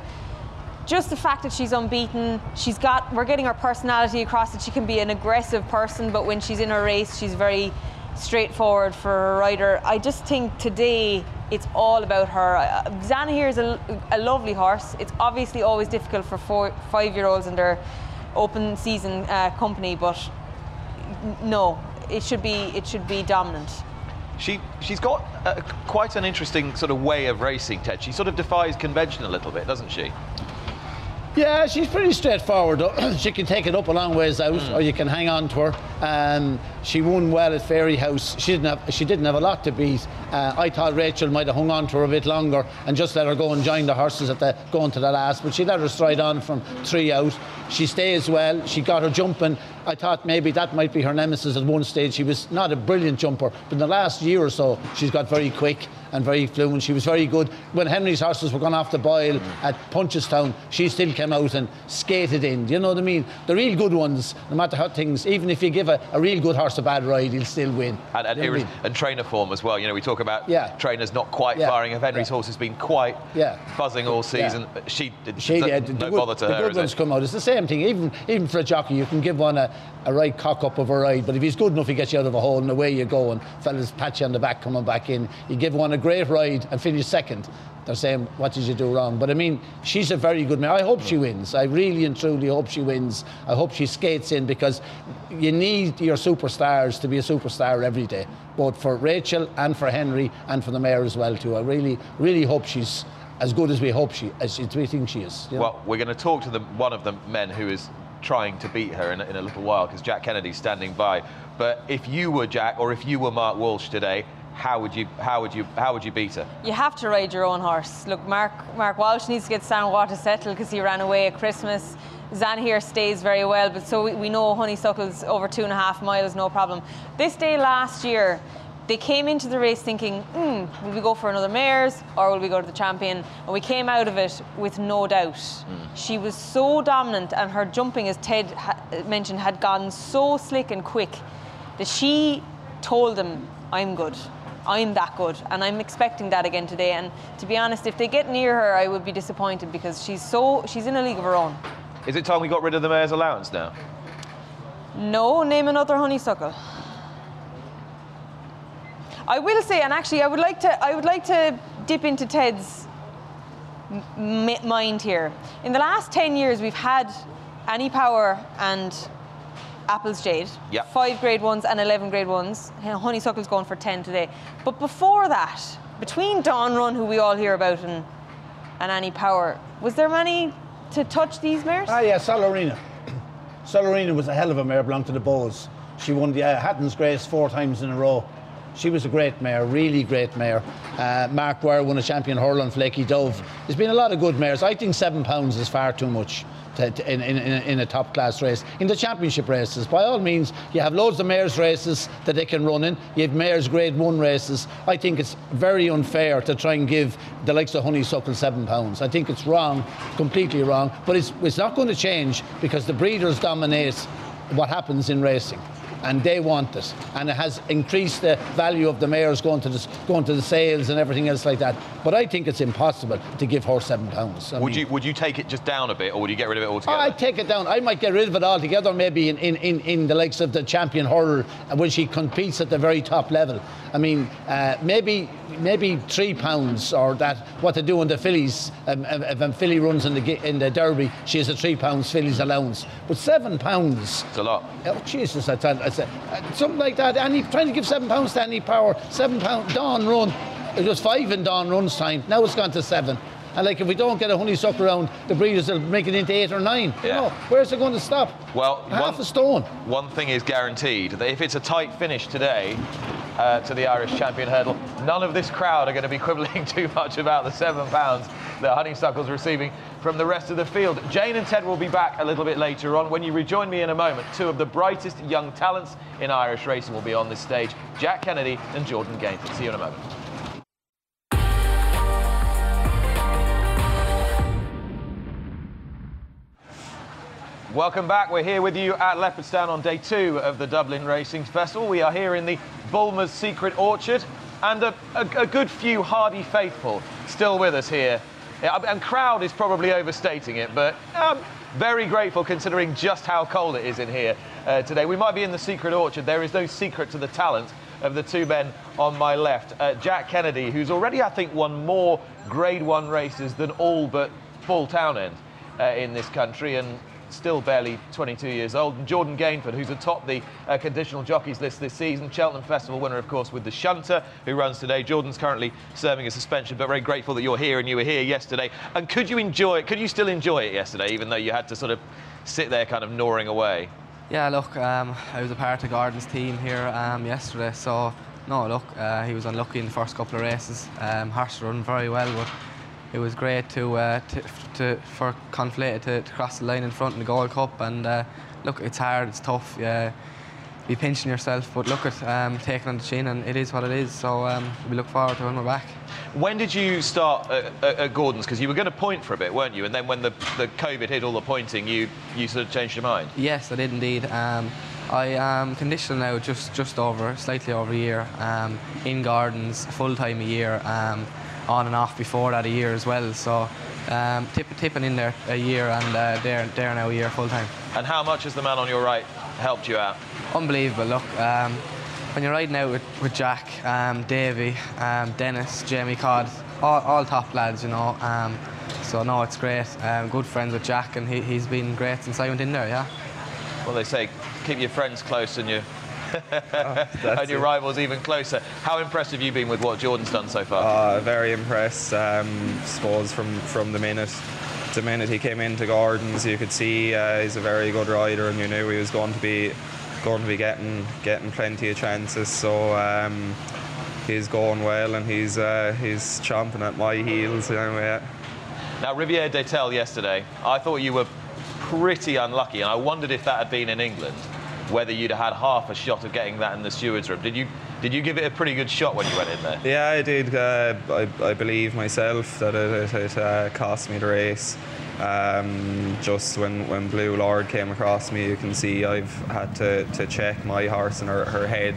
just the fact that she's unbeaten, she's got we're getting her personality across that she can be an aggressive person, but when she's in a race, she's very straightforward for a rider. I just think today it's all about her. Uh, Zanahiyr is a, a lovely horse. It's obviously always difficult for four, five-year-olds in their open season uh, company, but no, it should be it should be dominant. She she's got uh, quite an interesting sort of way of racing, Ted. She sort of defies convention a little bit, doesn't she? Yeah, she's pretty straightforward. she can take it up a long ways out, or you can hang on to her. Um, she won well at Fairyhouse. She didn't have she didn't have a lot to beat. Uh, I thought Rachel might have hung on to her a bit longer and just let her go and join the horses at the going to the last. But she let her stride on from three out. She stays well. She got her jumping. I thought maybe that might be her nemesis at one stage. She was not a brilliant jumper, but in the last year or so, she's got very quick and very fluent. She was very good. When Henry's horses were gone off the boil mm. at Punchestown, she still came out and skated in. Do you know what I mean? The real good ones, no matter how things, even if you give a, a real good horse a bad ride, he'll still win. And, and, You know what I irres- mean? and trainer form as well. You know, we talk about Yeah. trainers not quite Yeah. firing. If Henry's Yeah. horse has been quite buzzing all season, she, She, no the, the bother good, to the her. good ones it? come out. It's the same thing. Even even for a jockey, you can give one a, a right cock up of a ride, but if he's good enough, he gets you out of a hole and away you go. And fellas pat you on the back coming back in. You give one a great ride and finish second. They're saying, "What did you do wrong?" But I mean, she's a very good mare. I hope she wins. I really and truly hope she wins. I hope she skates in because you need your superstars to be a superstar every day, both for Rachel and for Henry and for the mayor as well too. I really, really hope she's as good as we hope she, as we think she is. know? Well, we're going to talk to the, one of the men who is trying to beat her in, in a little while because Jack Kennedy's standing by. But if you were Jack or if you were Mark Walsh today, how would you how would you how would you beat her? You have to ride your own horse. Look, Mark Mark Walsh needs to get San Water settled because he ran away at Christmas. Zanahiyr stays very well, but so we, we know Honeysuckle's over two and a half miles, no problem. This day last year, they came into the race thinking, hmm, will we go for another mares or will we go to the champion? And we came out of it with no doubt. She was so dominant, and her jumping, as Ted ha- mentioned, had gone so slick and quick that she told them, I'm good. I'm that good, and I'm expecting that again today. And to be honest, if they get near her, I would be disappointed because she's so she's in a league of her own. Is it time we got rid of the mayor's allowance now? No, name another honeysuckle. I will say, and actually, I would like to I would like to dip into Ted's mind here. In the last ten years, we've had Annie Power and Apple's Jade. Yep. Five grade ones and 11 grade ones. Honeysuckle's going for 10 today. But before that, between Dawn Run, who we all hear about, and, and Annie Power, was there many to touch these mares? Ah, yeah, Solerina. Solerina was a hell of a mare, belonged to the Bowes. She won the uh, Hatton's Grace four times in a row. She was a great mare, really great mare. Uh, Mark Dwyer won a champion hurl on Flakey Dove. There's been a lot of good mares. I think seven pounds is far too much to, to, in, in, in, a- top class race. In the championship races, by all means, you have loads of mares races that they can run in. You have mares grade one races. I think it's very unfair to try and give the likes of Honeysuckle seven pounds. I think it's wrong, completely wrong. But it's, it's not going to change because the breeders dominate what happens in racing and they want it. And it has increased the value of the mares going to the, going to the sales and everything else like that. But I think it's impossible to give her seven pounds. I Would mean- you would you take it just down a bit, or would you get rid of it altogether? I'd take it down. I might get rid of it altogether, maybe in, in, in, in the likes of the champion hurler when she competes at the very top level. I mean, uh, maybe maybe three pounds or that what they do in the fillies. Um, if if a filly runs in the in the derby, she has a three pounds fillies allowance. But seven pounds. it's a lot. Oh Jesus! I thought I said uh, something like that. Any trying to give seven pounds to Annie Power. Seven pound Dawn Run. It was five in Dawn Run's time. Now it's gone to seven. And like if we don't get a honeysuckle around, the breeders will make it into eight or nine. You Yeah. know, where's it going to stop? Well, half one- a stone. One thing is guaranteed that if it's a tight finish today, uh, to the Irish champion hurdle. None of this crowd are going to be quibbling too much about the seven pounds that Honeysuckle's receiving from the rest of the field. Jane and Ted will be back a little bit later on. When you rejoin me in a moment, two of the brightest young talents in Irish racing will be on this stage Jack Kennedy and Jordan Gainford. See you in a moment. Welcome back. We're here with you at Leopardstown on day two of the Dublin Racing Festival. We are here in the Bulmers Secret Orchard and a, a, a good few hardy faithful still with us here. And crowd is probably overstating it, but um, very grateful considering just how cold it is in here uh, today. We might be in the secret orchard. There is no secret to the talent of the two men on my left. Uh, Jack Kennedy, who's already, I think, won more Grade 1 races than all but Paul Townend uh, in this country, and still barely 22 years old. And Jordan Gainford, who's atop the uh, conditional jockeys list this season, Cheltenham Festival winner, of course, with the Shunter, who runs today. Jordan's currently serving a suspension, but very grateful that you're here and you were here yesterday. And could you enjoy it? Could you still enjoy it yesterday, even though you had to sort of sit there kind of gnawing away? Yeah, look, um, I was a part of Gordon's team here um, yesterday, so no, look, uh, he was unlucky in the first couple of races. Um, Horse run very well, but it was great to, uh, to, to, for Conflated to, to, cross the line in front in the Gold Cup. And uh, look, it's hard, it's tough. Yeah, be pinching yourself, but look at um, taking on the chin, and it is what it is. So um, we look forward to when we're back. When did you start at, at Gordon's? Because you were going to point for a bit, weren't you? And then when the, the COVID hit all the pointing, you you sort of changed your mind. Yes, I did indeed. Um, I am conditioned now just just over, slightly over a year, um, in Gordon's, full time a year. On and off before that a year as well. So um, tip, tipping in there a year and uh, there, there now a year full time. And how much has the man on your right helped you out? Unbelievable. Look, um, when you're riding out with, with Jack, um, Davy, um, Dennis, Jamie Codd, all, all, top lads, you know. Um, so no, it's great. Um, good friends with Jack, and he, he's been great since I went in there. Yeah. Well, they say keep your friends close and your oh, and your it. rivals even closer. How impressed have you been with what Jordan's done so far? Uh, very impressed. Um, suppose from from the minute the minute he came into Gordon's, you could see uh, he's a very good rider, and you knew he was going to be going to be getting getting plenty of chances. So. Um, he's going well and he's uh, he's chomping at my heels anyway. Now Riviere d'Etel yesterday, I thought you were pretty unlucky, and I wondered if that had been in England whether you'd have had half a shot of getting that in the stewards room. Did you did you give it a pretty good shot when you went in there? Yeah, I did. Uh, I, I, believe myself that it, it, it uh, cost me the race. Um, just when, when Blue Lord came across me, you can see I've had to, to check my horse and her, her head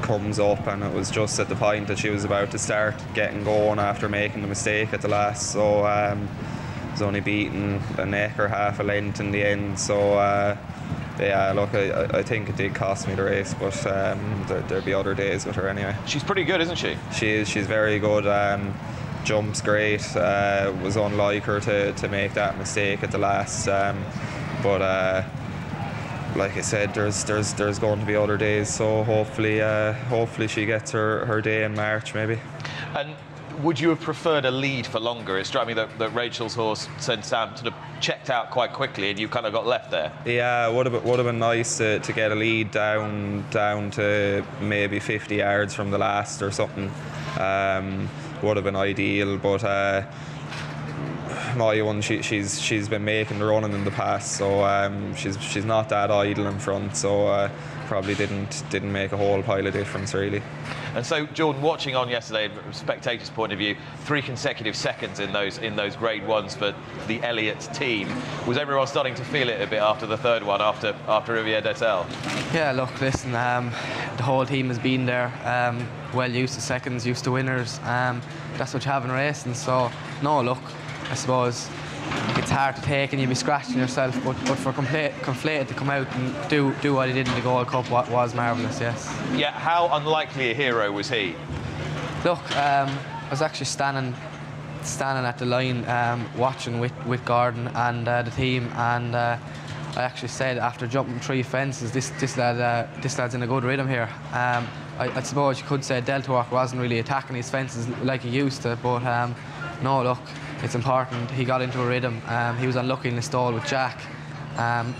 comes up and it was just at the point that she was about to start getting going after making the mistake at the last. So um, was only beaten a neck or half a length in the end. So uh, yeah, look, I, I think it did cost me the race, but um, there, will be other days with her anyway. She's pretty good, isn't she? She is. She's very good. Um, jumps great. Uh, was unlike her to, to make that mistake at the last. Um, but uh, like I said, there's there's there's going to be other days. So hopefully, uh, hopefully she gets her, her day in March maybe. And would you have preferred a lead for longer? It struck me that, that Rachel's horse, Saint Sam, sort of checked out quite quickly, and you kind of got left there. Yeah, would have would have been nice to, to get a lead down down to maybe 50 yards from the last or something. Um, would have been ideal, but. Uh, my one, she, she's she's been making the running in the past, so um, she's she's not that idle in front. So uh, probably didn't didn't make a whole pile of difference really. And so, Jordan, watching on yesterday, from a spectator's point of view, three consecutive seconds in those in those grade ones for the Elliott team. Was everyone starting to feel it a bit after the third one, after after Riviere d'Etel? Yeah, look, listen, um, the whole team has been there, um, well used to seconds, used to winners. Um, that's what you have in racing. So, no, look, I suppose it's hard to take and you'll be scratching yourself. But, but for complete, Conflated to come out and do, do what he did in the Gold Cup was marvellous, yes. Yeah, how unlikely a hero was he? Look, um, I was actually standing standing at the line um, watching with, with Gordon and uh, the team and uh, I actually said after jumping three fences this, this, lad, uh, this lad's in a good rhythm here. Um, I, I, suppose you could say Delta wasn't really attacking his fences like he used to but um, no look it's important. He got into a rhythm. Um, he was unlucky in the stall with Jack. Um,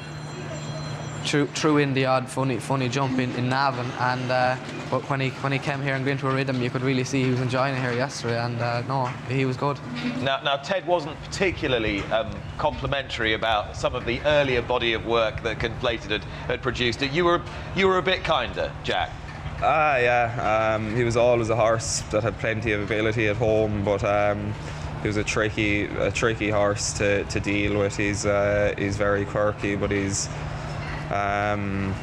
threw, threw in the odd funny funny jump in, in Navan, and uh, but when he when he came here and got into a rhythm, you could really see he was enjoying it here yesterday, and uh, no, he was good. Now, now Ted wasn't particularly um, complimentary about some of the earlier body of work that Conflated had, had produced. You were you were a bit kinder, Jack. Ah, yeah. Um, he was always a horse that had plenty of ability at home, but um, he was a tricky, a tricky horse to, to deal with. He's uh, he's very quirky, but he's um,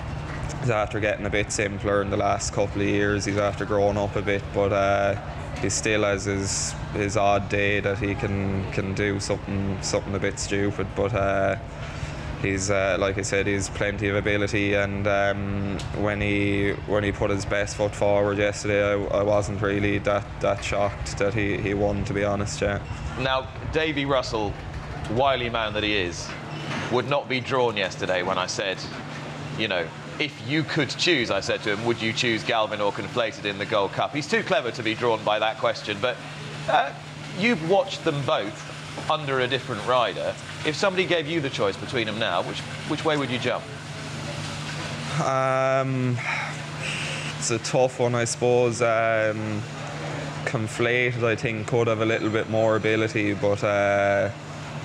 he's after getting a bit simpler in the last couple of years. He's after growing up a bit, but uh, he still has his his odd day that he can can do something something a bit stupid, but. Uh, he's uh, like I said, he's plenty of ability, and um, when he when he put his best foot forward yesterday, I, I, wasn't really that, that shocked that he, he won. To be honest, yeah. Now, Davy Russell, wily man that he is, would not be drawn yesterday when I said, you know. If you could choose, I said to him, would you choose Galvin or Conflated in the Gold Cup? He's too clever to be drawn by that question, but uh, you've watched them both under a different rider. If somebody gave you the choice between them now, which which way would you jump? Um, it's a tough one, I suppose. Um, conflated, I think, could have a little bit more ability, but uh,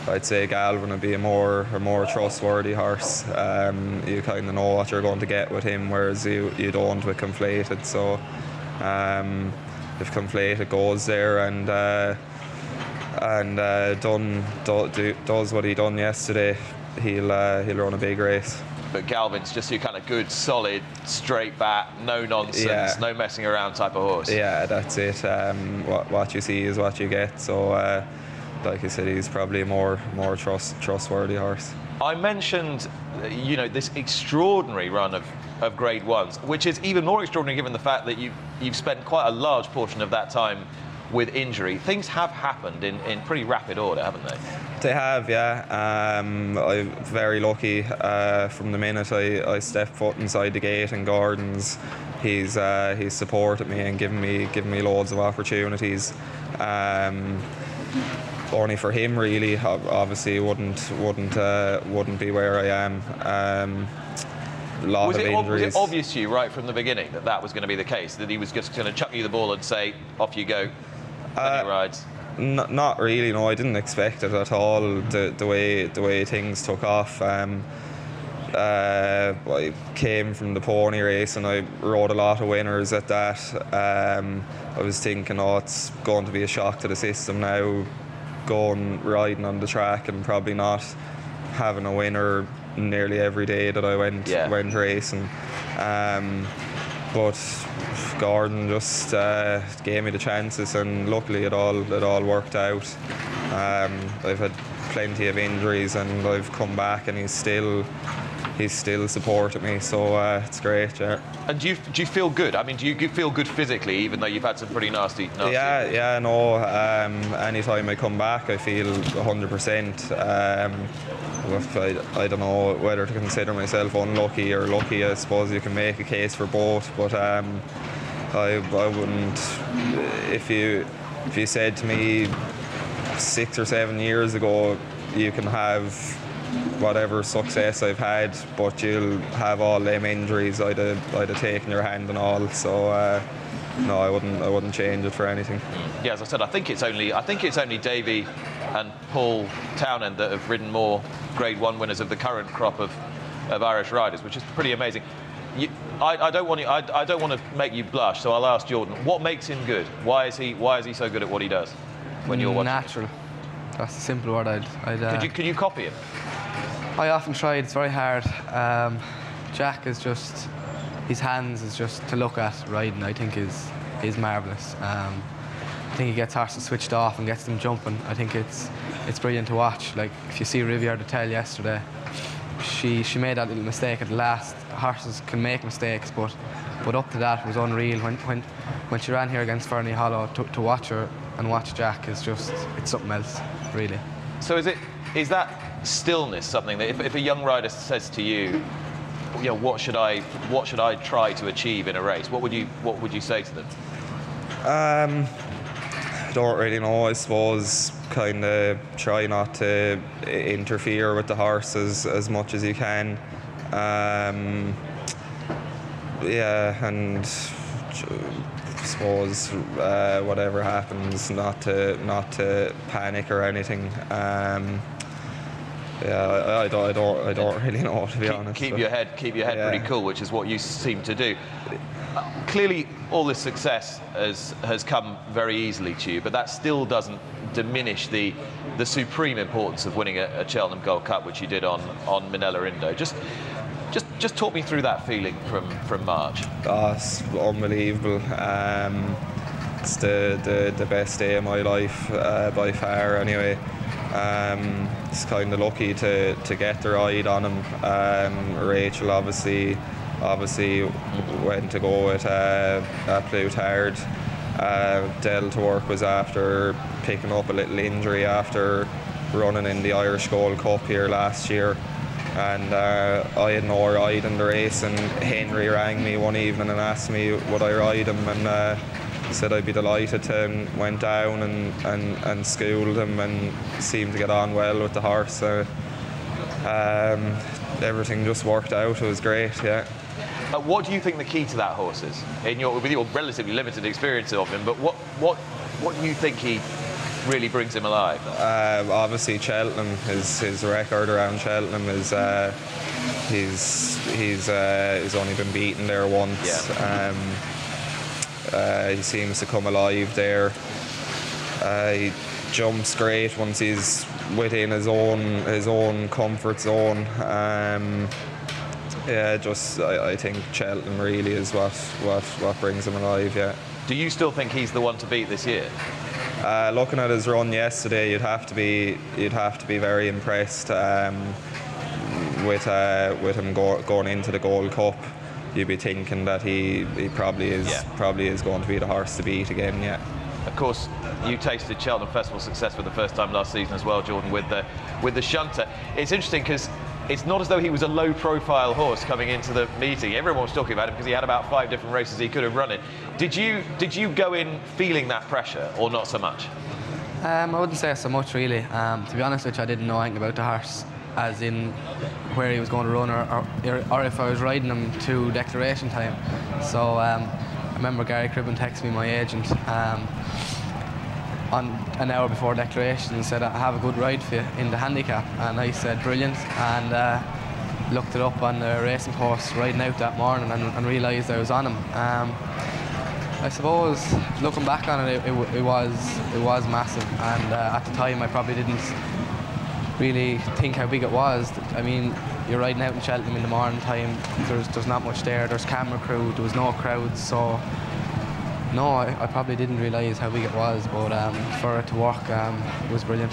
I'd say Galvin would be a more a more trustworthy horse. Um, you kind of know what you're going to get with him, whereas you, you don't with conflated. So um, if conflated goes there and uh, and uh, done do, do, does what he done yesterday, he'll uh, he'll run a big race. But Galvin's just your kind of good, solid, straight bat, no nonsense, Yeah. no messing around type of horse. Yeah, that's it. Um, what, what you see is what you get. So, uh, like I said, he's probably a more more trust trustworthy horse. I mentioned, you know, this extraordinary run of, of Grade Ones, which is even more extraordinary given the fact that you you've spent quite a large portion of that time with injury. Things have happened in, in pretty rapid order, haven't they? They have, yeah. Um, I'm very lucky. Uh, from the minute I, I stepped foot inside the gate in Gordon's. he's uh, he's supported me and given me given me loads of opportunities. Um, only for him, really. Obviously, wouldn't wouldn't uh, wouldn't be where I am. Um, lot Was of it, was it obvious to you right from the beginning that that was going to be the case? That he was just going to chuck you the ball and say, off you go, of rides? N- not really. No, I didn't expect it at all. The, the way the way things took off. Um, uh, I came from the pony race and I rode a lot of winners at that. Um, I was thinking, oh, it's going to be a shock to the system now, going riding on the track and probably not having a winner nearly every day that I went Yeah. went racing. Um, but Gordon just uh, gave me the chances, and luckily it all it all worked out. Um, I've had plenty of injuries, and I've come back, and he's still he's still supported me, so uh, it's great. Yeah. And do you, do you feel good? I mean, do you feel good physically, even though you've had some pretty nasty, nasty Yeah, injuries? yeah, no. Um, anytime I come back, I feel 100%. Um, look, I, I don't know whether to consider myself unlucky or lucky. I suppose you can make a case for both, but um, I, I wouldn't. If you if you said to me six or seven years ago, you can have whatever success I've had, but you'll have all them injuries. I'd have, I'd have taken your hand and all. So uh, no, I wouldn't. I wouldn't change it for anything. Yeah, as I said, I think it's only I think it's only Davy and Paul Townend that have ridden more Grade One winners of the current crop of, of Irish riders, which is pretty amazing. You, I, I don't want you, I, I don't want to make you blush, so I'll ask Jordan. What makes him good? Why is he Why is he so good at what he does? When you're watching, natural. That's the simple word I'd. I'd uh, could you could you copy him? I often tried. It's very hard. Um, Jack is just his hands is just to look at riding. I think is is marvelous. Um, I think he gets horses switched off and gets them jumping. I think it's it's brilliant to watch. Like if you see Riviere d'Etel yesterday, she she made that little mistake at the last. Horses can make mistakes, but but up to that was unreal. When when when she ran here against Ferny Hollow, to, to watch her and watch Jack is just it's something else, really. So is it is that stillness something that if, if a young rider says to you, know, what should I what should I try to achieve in a race? What would you what would you say to them? Um, don't really know. I suppose kind of try not to interfere with the horses as much as you can. Um, yeah, and I suppose uh, whatever happens, not to not to panic or anything. Um, yeah, I, I, don't, I don't, I don't really know to be keep, honest. keep but- your head keep your head Yeah. pretty cool, which is what you seem to do. Clearly, all this success has has come very easily to you, but that still doesn't diminish the the supreme importance of winning a, a Cheltenham Gold Cup, which you did on on Minella Indo. Just just just talk me through that feeling from from March. It's unbelievable. Um, it's the, the, the best day of my life uh, by far, anyway. Um, it's kind of lucky to, to get the ride on him. Um, Rachel obviously obviously went to go with uh, A Plus Tard. Uh, Del Torque was after picking up a little injury after running in the Irish Gold Cup here last year and uh, I had no ride in the race and Henry rang me one evening and asked me would I ride him and uh, said I'd be delighted to and went down and, and, and schooled him and seemed to get on well with the horse so um, everything just worked out it was great yeah Uh, what do you think the key to that horse is? In your with your relatively limited experience of him, but what what what do you think he really brings him alive? Uh, obviously, Cheltenham, his his record around Cheltenham is uh, he's he's uh, he's only been beaten there once. Yeah. Um, uh, he seems to come alive there. Uh, he jumps great once he's within his own his own comfort zone. Um, yeah, just I, I think Cheltenham really is what, what what brings him alive. Yeah. Do you still think he's the one to beat this year? Uh, looking at his run yesterday, you'd have to be you'd have to be very impressed um, with uh, with him go, going into the Gold Cup. You'd be thinking that he, he probably is Yeah. probably is going to be the horse to beat again. Yeah. Of course, you tasted Cheltenham Festival success for the first time last season as well, Jordan, with the with the shunter. It's interesting because it's not as though he was a low-profile horse coming into the meeting. Everyone was talking about him because he had about five different races he could have run in. Did you did you go in feeling that pressure or not so much? Um, I wouldn't say so much really. Um, to be honest with you, I didn't know anything about the horse, as in where he was going to run or, or, or if I was riding him to declaration time. So um, I remember Gary Cribben texted me, my agent, um, on an hour before declaration and said, I have a good ride for you in the handicap. And I said, brilliant. And uh, looked it up on the racing post riding out that morning and, and realised I was on him. Um, I suppose looking back on it, it, it, it was it was massive, and uh, at the time I probably didn't really think how big it was. I mean, you're riding out in Cheltenham in the morning time. There's there's not much there. There's camera crew. There was no crowds, so no, I, I probably didn't realise how big it was. But um, for it to work, um, it was brilliant.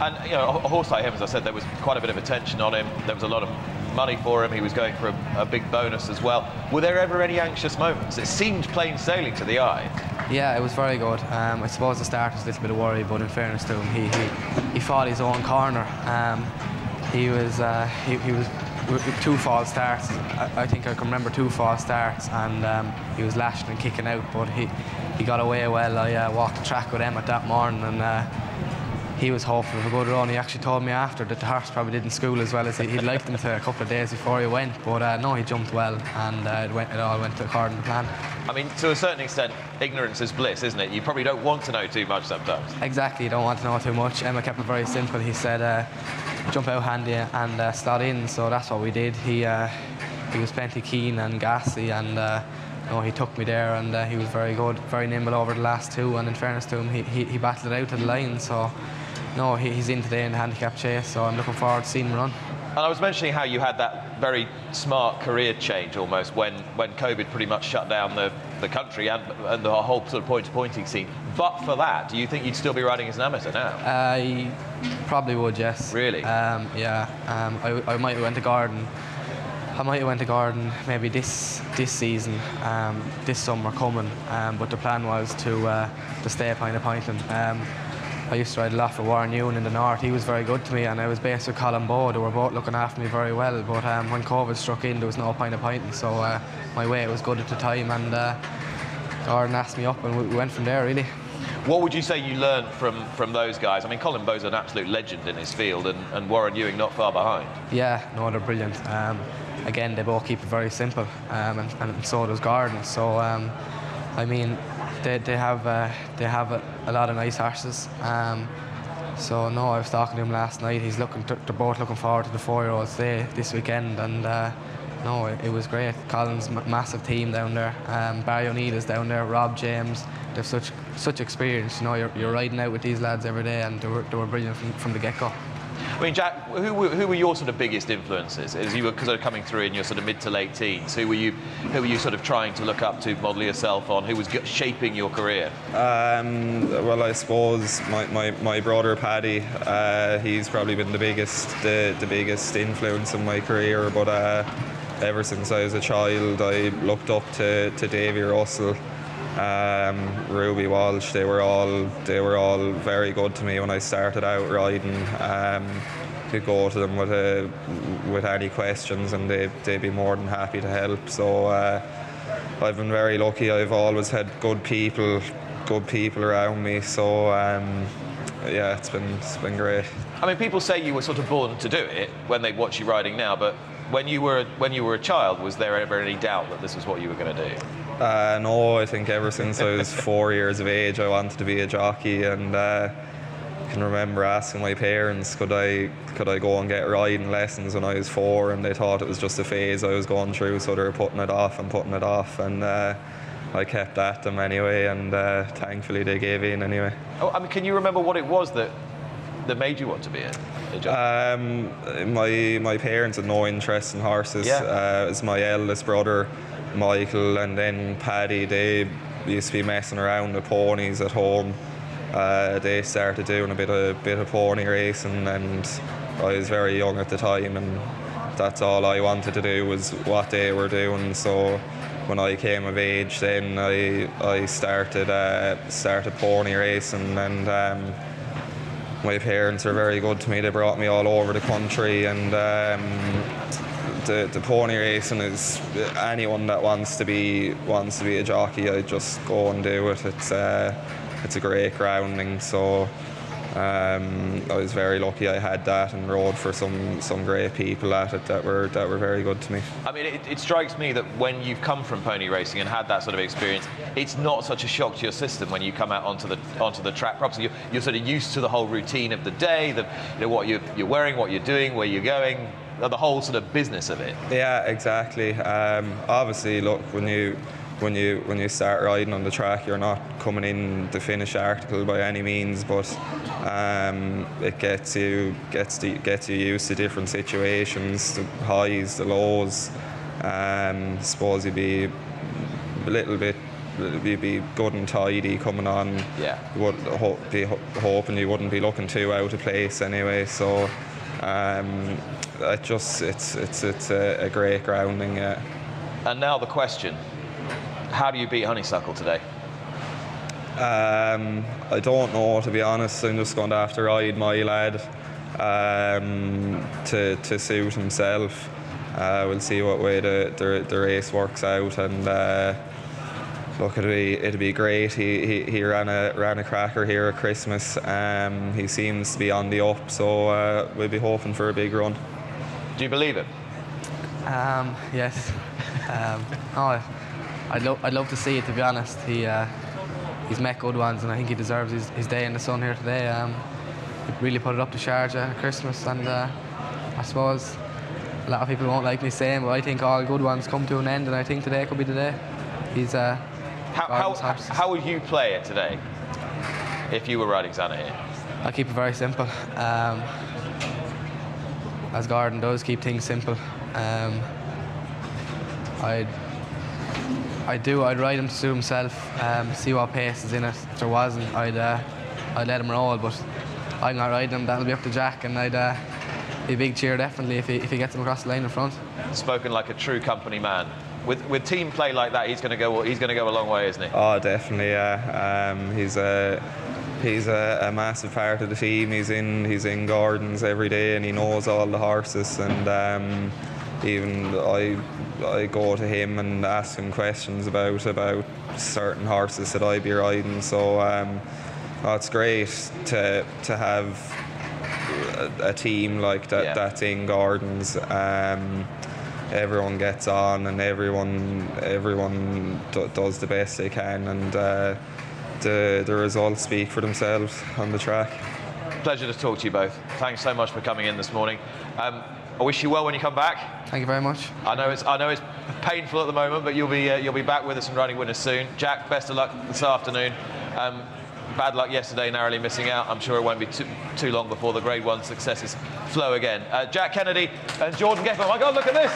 And you know, a a horse like him, as I said, there was quite a bit of attention on him. There was a lot of money for him. He was going for a, a big bonus as well. Were there ever any anxious moments? It seemed plain sailing to the eye. Yeah, it was very good. Um, I suppose the start was a little bit of worry, but in fairness to him, he he, he fought his own corner. Um, he was uh, he, he was two false starts. I, I think I can remember two false starts, and um, he was lashing and kicking out, but he he got away well. I uh, walked the track with him at that morning, and. Uh, he was hopeful of a good run. He actually told me after that the horse probably didn't school as well as he, he'd liked him to a couple of days before he went. But uh, no, he jumped well, and uh, it, went, it all went according to plan. I mean, to a certain extent, ignorance is bliss, isn't it? You probably don't want to know too much sometimes. Exactly, you don't want to know too much. Emmet kept it very simple. He said, uh, jump out handy and uh, slot in. So that's what we did. He uh, he was plenty keen and gassy, and uh, no, he took me there, and uh, he was very good, very nimble over the last two. And in fairness to him, he, he, he battled it out to the line. So no, he, he's in today in the handicap chase. So I'm looking forward to seeing him run. And I was mentioning how you had that very smart career change almost when, when COVID pretty much shut down the, the country and, and the whole sort of point to pointing scene. But for that, do you think you'd still be riding as an amateur now? I probably would, yes. Really? Um, yeah. Um, I, I might have went to Gordon. I might have went to Gordon maybe this this season, um, this summer coming. Um, but the plan was to uh, to stay at Pine of Pointing. I used to ride a lot for Warren Ewing in the north. He was very good to me, and I was based with Colin Bowe. They were both looking after me very well. But um, when COVID struck in, there was no point of Pointing, so uh, my weight was good at the time, and uh, Gordon asked me up, and we we went from there really. What would you say you learned from, from those guys? I mean, Colin Bowe's an absolute legend in his field, and, and Warren Ewing not far behind. Yeah, no, they're brilliant. Um, again, they both keep it very simple, um, and, and so does Gordon. So, um, I mean, they, they have uh, they have a, a, lot of nice horses. Um, so no, I was talking to him last night. He's looking. To, they're both looking forward to the four-year-olds day this weekend, and uh, no, it, it, was great. Colin's m- massive team down there. Um, Barry O'Neill's down there. Rob James. They've such such experience. You know, you're, you're riding out with these lads every day, and they were, they were brilliant from, from the get-go. I mean, Jack, who were, who were your sort of biggest influences as you were sort of coming through in your sort of mid to late teens? Who were you, who were you sort of trying to look up to, model yourself on? Who was shaping your career? Um, well, I suppose my, my, my brother Paddy, uh, he's probably been the biggest the, the biggest influence in my career. But uh, ever since I was a child, I looked up to, to Davy Russell um, Ruby Walsh. They were all they were all very good to me when I started out riding. Um, could go to them with a, with any questions, and they they'd be more than happy to help. So uh, I've been very lucky. I've always had good people, good people around me. So. Um, yeah, it's been it's been great. I mean, people say you were sort of born to do it when they watch you riding now, but when you were when you were a child, was there ever any doubt that this was what you were going to do? Uh, no, I think ever since I was four years of age, I wanted to be a jockey, and uh, I can remember asking my parents, could I could I go and get riding lessons when I was four, and they thought it was just a phase I was going through, so they were putting it off and putting it off, and. Uh, I kept at them anyway, and uh, thankfully they gave in anyway. Oh, I mean, can you remember what it was that that made you want to be a, a jockey? Um, my my parents had no interest in horses. Yeah. Uh, it was my eldest brother Michael and then Paddy, they used to be messing around with ponies at home. Uh, they started doing a bit of bit of pony racing, and I was very young at the time, and that's all I wanted to do was what they were doing. So when I came of age, then I I started uh, started pony racing, and um, my parents were very good to me. They brought me all over the country, and um, the, the pony racing is anyone that wants to be wants to be a jockey. I just go and do it. It's uh, it's a great grounding. So um, I was very lucky I had that and rode for some some great people at it that were that were very good to me. I mean, it, it, strikes me that when you've come from pony racing and had that sort of experience, it's not such a shock to your system when you come out onto the onto the track. Perhaps you're, you're sort of used to the whole routine of the day, the you know what you're, you're wearing, what you're doing, where you're going, the whole sort of business of it. Yeah, exactly. Um, obviously, look when you when you when you start riding on the track, you're not coming in the finished article by any means, but um, it gets you gets the, gets you used to different situations, the highs, the lows. Um, suppose you'd be a little bit you'd be good and tidy coming on. Yeah. You would ho- be ho- hoping you wouldn't be looking too out of place anyway. So um, it just it's it's it's a, a great grounding. Yeah. And now the question: How do you beat Honeysuckle today? Um, I don't know to be honest. I'm just going to have to ride my lad um, to to suit himself. Uh, we'll see what way the, the, the race works out and. Uh, look, it'd be it'd be great. He, he, he ran a ran a cracker here at Christmas. Um, he seems to be on the up, so uh, we'll be hoping for a big run. Do you believe it? Um, yes. Um, oh, I'd, lo- I'd love to see it. To be honest, he uh, he's met good ones, and I think he deserves his, his day in the sun here today. Um, he really put it up to Sharjah at Christmas, and uh, I suppose a lot of people won't like me saying, but I think all good ones come to an end, and I think today could be the day. He's uh, how, how, how, would you play it today if you were riding Zanahiyr? I keep it very simple. Um, as Gordon does, keep things simple. Um, I'd, I do. I'd ride him to himself. Um, see what pace is in it. If there wasn't, I'd uh, I'd let him roll. But I'm not riding him. That'll be up to Jack, and I'd uh, be a big cheer definitely if he if he gets him across the line in front. Spoken like a true company man with with team play like that, he's going to go he's going to go a long way, isn't he? Oh, definitely. Yeah. Um, he's a he's a, a, massive part of the team. He's in he's in Gordon's every day, and he knows all the horses. And um, even I I go to him and ask him questions about about certain horses that I be riding. So. Um, Oh, it's great to to have a, a team like that Yeah. that's in Gordon's. Um, everyone gets on, and everyone everyone do, does the best they can, and uh, the the results speak for themselves on the track. Pleasure to talk to you both. Thanks so much for coming in this morning. Um, I wish you well when you come back. Thank you very much. I know it's I know it's painful at the moment, but you'll be uh, you'll be back with us and running winners soon. Jack, best of luck this afternoon. Um, bad luck yesterday, narrowly missing out. I'm sure it won't be too, too long before the Grade One successes flow again. Uh, Jack Kennedy and Jordan Gainford. Oh my God, look at this!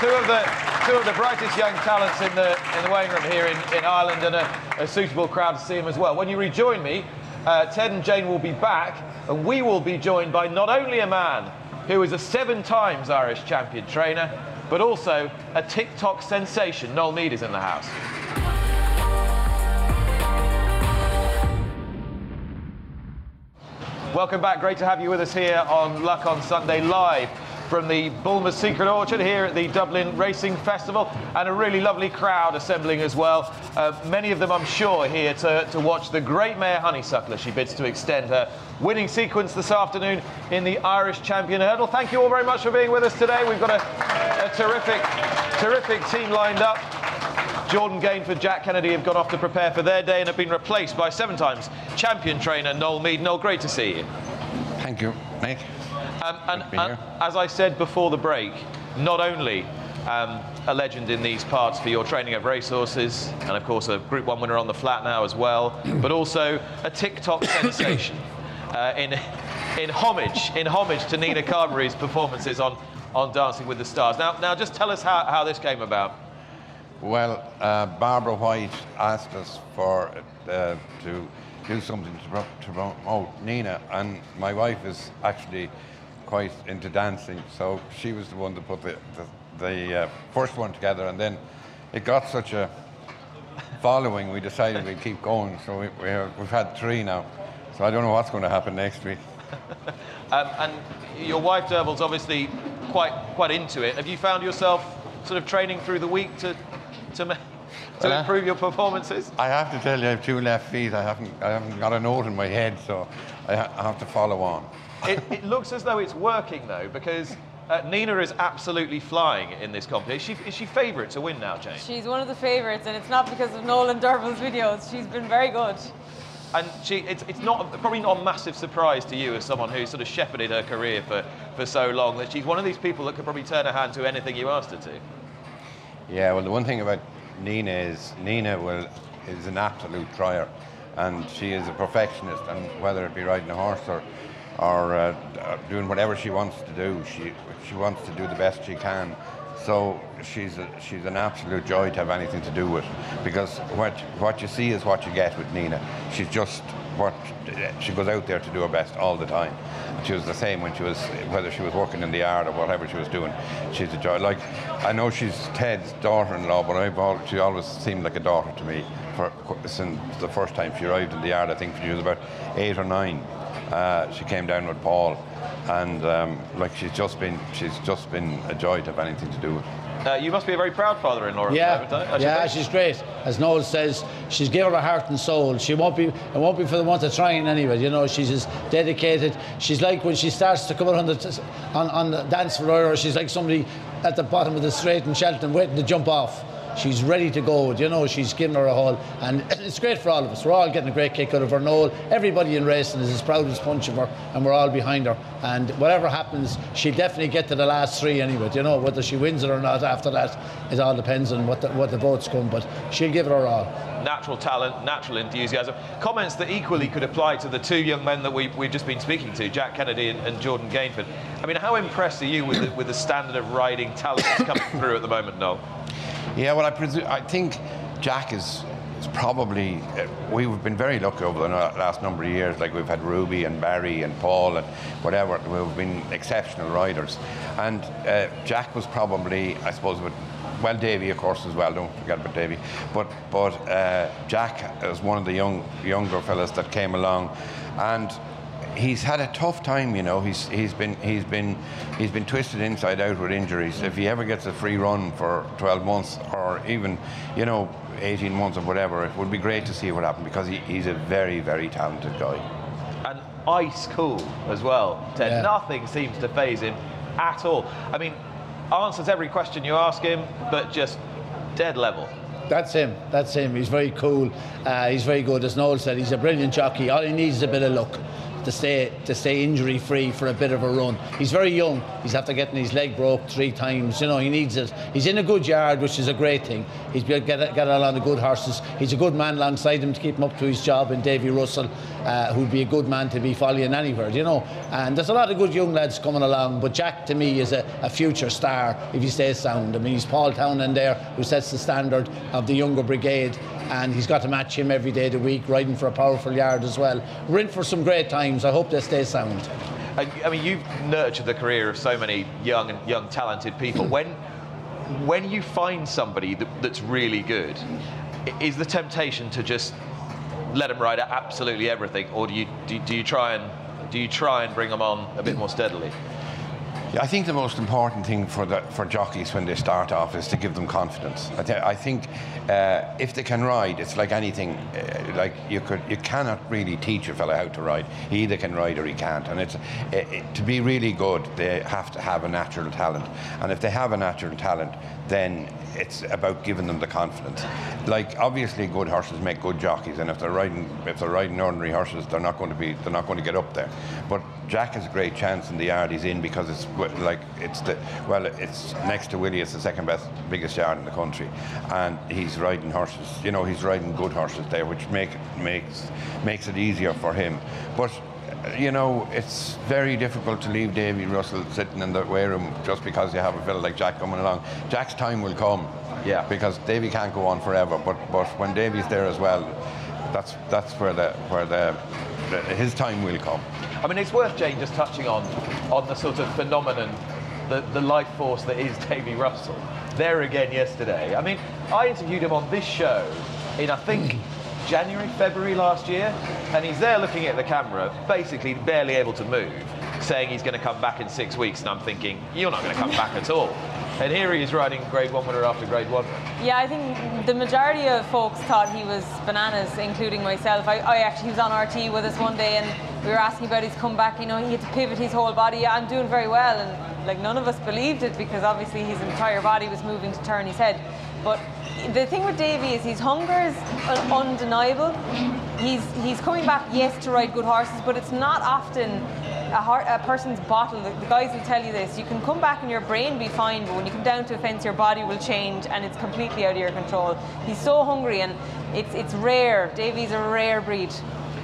two of the two of the brightest young talents in the in the weighing room here in, in Ireland, and a, a suitable crowd to see them as well. When you rejoin me, uh, Ted and Jane will be back, and we will be joined by not only a man who is a seven times Irish champion trainer, but also a TikTok sensation. Noel Meade is in the house. Welcome back. Great to have you with us here on Luck on Sunday live from the Bulmer's Secret Orchard here at the Dublin Racing Festival, and a really lovely crowd assembling as well. Uh, many of them, I'm sure, here to, to watch the great mare Honeysuckle. She bids to extend her winning sequence this afternoon in the Irish Champion Hurdle. Thank you all very much for being with us today. We've got a, a terrific, terrific team lined up. Jordan Gainford, Jack Kennedy have gone off to prepare for their day and have been replaced by seven times champion trainer Noel Meade. Noel, great to see you. Thank you, Nick. Um, and, and as I said before the break, not only um, a legend in these parts for your training of racehorses, and of course a Group 1 winner on the flat now as well, but also a TikTok sensation uh, in, in homage in homage to Nina Carberry's performances on, on Dancing with the Stars. Now, now just tell us how, how this came about. Well, uh, Barbara White asked us for uh, to do something to, to promote Nina, and my wife is actually quite into dancing, so she was the one to put the, the, the uh, first one together, and then it got such a following, we decided we'd keep going. So we, we have, we've had three now, so I don't know what's going to happen next week. Um, and your wife Derble's obviously quite quite into it. Have you found yourself sort of training through the week to to, ma- to Well, improve your performances? I have to tell you, I have two left feet. I haven't, I haven't got a note in my head, so I, ha- I have to follow on. It, it looks as though it's working though, because uh, Nina is absolutely flying in this competition. Is she, is she favourite to win now, Jane? She's one of the favourites, and it's not because of Nolan Durble's videos. She's been very good. And she, it's, it's not probably not a massive surprise to you as someone who sort of shepherded her career for, for so long that she's one of these people that could probably turn her hand to anything you asked her to. Yeah, well, the one thing about Nina is Nina will is an absolute trier, and she is a perfectionist. And whether it be riding a horse or or uh, uh, doing whatever she wants to do, she she wants to do the best she can. So she's a, she's an absolute joy to have anything to do with, because what what you see is what you get with Nina. She's just what she goes out there to do her best all the time. She was the same when she was whether she was working in the yard or whatever she was doing. She's a joy. Like I know she's Ted's daughter-in-law, but I've al she always seemed like a daughter to me for since the first time she arrived in the yard. I think she was about eight or nine. Uh, she came down with Paul, and um, like she's just been she's just been a joy to have anything to do with. Uh, you must be a very proud father-in-law Yeah, the moment, don't yeah, she's great. As Noel says, she's given her heart and soul. She won't be, it won't be for the want of trying anyway. You know, she's just dedicated. She's like when she starts to come out on the on, on the dance floor, or she's like somebody at the bottom of the straight in Cheltenham waiting to jump off. She's ready to go. You know, she's given her a haul, and it's great for all of us. We're all getting a great kick out of her. Noel, everybody in racing is as proud as punch of her, and we're all behind her. And whatever happens, she'll definitely get to the last three anyway. You know, whether she wins it or not after that, it all depends on what the, what the votes come. But she'll give it her all. natural talent, natural enthusiasm. Comments that equally could apply to the two young men that we, we've just been speaking to, Jack Kennedy and, and Jordan Gainford. I mean, how impressed are you with the, with the standard of riding talent that's coming through at the moment, Noel? Yeah, well, I presume I think Jack is is probably. Uh, we've been very lucky over the last number of years. Like we've had Ruby and Barry and Paul and whatever. We've been exceptional riders, and uh, Jack was probably, I suppose, with. Well, Davy, of course, as well. Don't forget about Davy. But but uh, Jack is one of the young younger fellas that came along, and he's had a tough time, you know. He's he's been he's been he's been twisted inside out with injuries. If he ever gets a free run for 12 months or even, you know, 18 months or whatever, it would be great to see what happened because he, he's a very very talented guy. And ice cool as well. Ted, Yeah. nothing seems to phase him at all. I mean, answers every question you ask him, but just dead level. That's him. That's him. He's very cool. Uh, he's very good. As Noel said, he's a brilliant jockey. All he needs is a bit of luck to stay to stay injury free for a bit of a run. He's very young. He's after getting his leg broke three times. You know, he needs it. He's in a good yard, which is a great thing. He's got get a lot of good horses. He's a good man alongside him to keep him up to his job. And Davy Russell, uh, who'd be a good man to be following anywhere. You know, and there's a lot of good young lads coming along. But Jack, to me, is a, a future star if he stays sound. I mean, he's Paul Townend there, who sets the standard of the younger brigade and he's got to match him every day of the week, riding for a powerful yard as well. We're in for some great times. I hope they stay sound. I, I mean, you've nurtured the career of so many young and young talented people. when when you find somebody that, that's really good, is the temptation to just let them ride at absolutely everything, or do you do, do you try and do you try and bring them on a bit more steadily? I think the most important thing for the, for jockeys when they start off is to give them confidence. I, th- I think uh, if they can ride, it's like anything. Uh, like you could, you cannot really teach a fellow how to ride. He either can ride or he can't. And it's uh, it, to be really good, they have to have a natural talent. And if they have a natural talent, then it's about giving them the confidence. Like obviously, good horses make good jockeys, and if they're riding if they're riding ordinary horses, they're not going to be they're not going to get up there. But Jack has a great chance in the yard he's in because it's like it's the well it's next to Willie. It's the second best biggest yard in the country, and he's riding horses. You know he's riding good horses there, which make makes makes it easier for him. But you know, it's very difficult to leave Davy Russell sitting in the weigh room just because you have a fella like Jack coming along. Jack's time will come. Yeah. Because Davy can't go on forever, but but when Davy's there as well, that's that's where the where the, the his time will come. I mean, it's worth Jane just touching on on the sort of phenomenon, the, the life force that is Davy Russell. There again yesterday. I mean, I interviewed him on this show in I think January, February last year, and he's there looking at the camera, basically barely able to move, saying he's going to come back in six weeks. And I'm thinking, you're not going to come back at all. And here he is riding Grade One winner after Grade One. Yeah, I think the majority of folks thought he was bananas, including myself. I, I actually was on RTÉ with us one day, and we were asking about his comeback. You know, he had to pivot his whole body. I'm doing very well, and like none of us believed it because obviously his entire body was moving to turn his head. But the thing with Davy is his hunger is undeniable. He's he's coming back, yes, to ride good horses, but it's not often a, heart, a person's bottle. The, the guys will tell you this. You can come back and your brain be fine, but when you come down to a fence, your body will change and it's completely out of your control. He's so hungry and it's it's rare. Davy's a rare breed.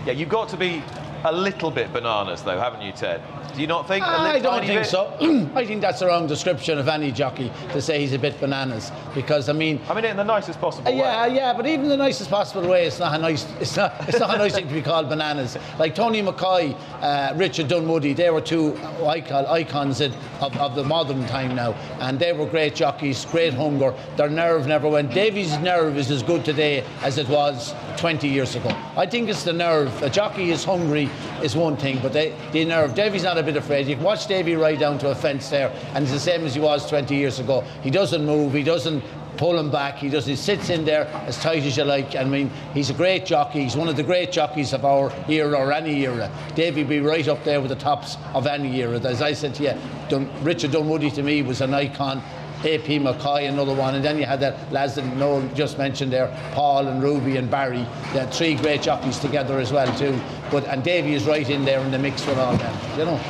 Yeah, you've got to be a little bit bananas, though, haven't you, Ted? Do you not think? A I don't think bit? so. I think that's the wrong description of any jockey to say he's a bit bananas because I mean. I mean, in the nicest possible Uh, way. yeah, yeah, but even the nicest possible way, it's not a nice, it's not, it's not a nice thing to be called bananas. Like Tony McCoy, uh, Richard Dunwoody, they were two icon, icons in, of, of the modern time now, and they were great jockeys, great hunger. Their nerve never went. Davy's nerve is as good today as it was 20 years ago. I think it's the nerve. A jockey is hungry is one thing, but they, the nerve. Davy's not a bit afraid. You can watch Davy ride down to a fence there, and it's the same as he was 20 years ago. He doesn't move. He doesn't pull him back. He does. He sits in there as tight as you like. I mean, he's a great jockey. He's one of the great jockeys of our era or any era. Davy be right up there with the tops of any era. As I said to you, Dun- Richard Dunwoody to me was an icon. AP McCoy, another one, and then you had that lads that Noel just mentioned there, Paul and Ruby and Barry. They had three great jockeys together as well too. But and Davy is right in there in the mix with all them. You know.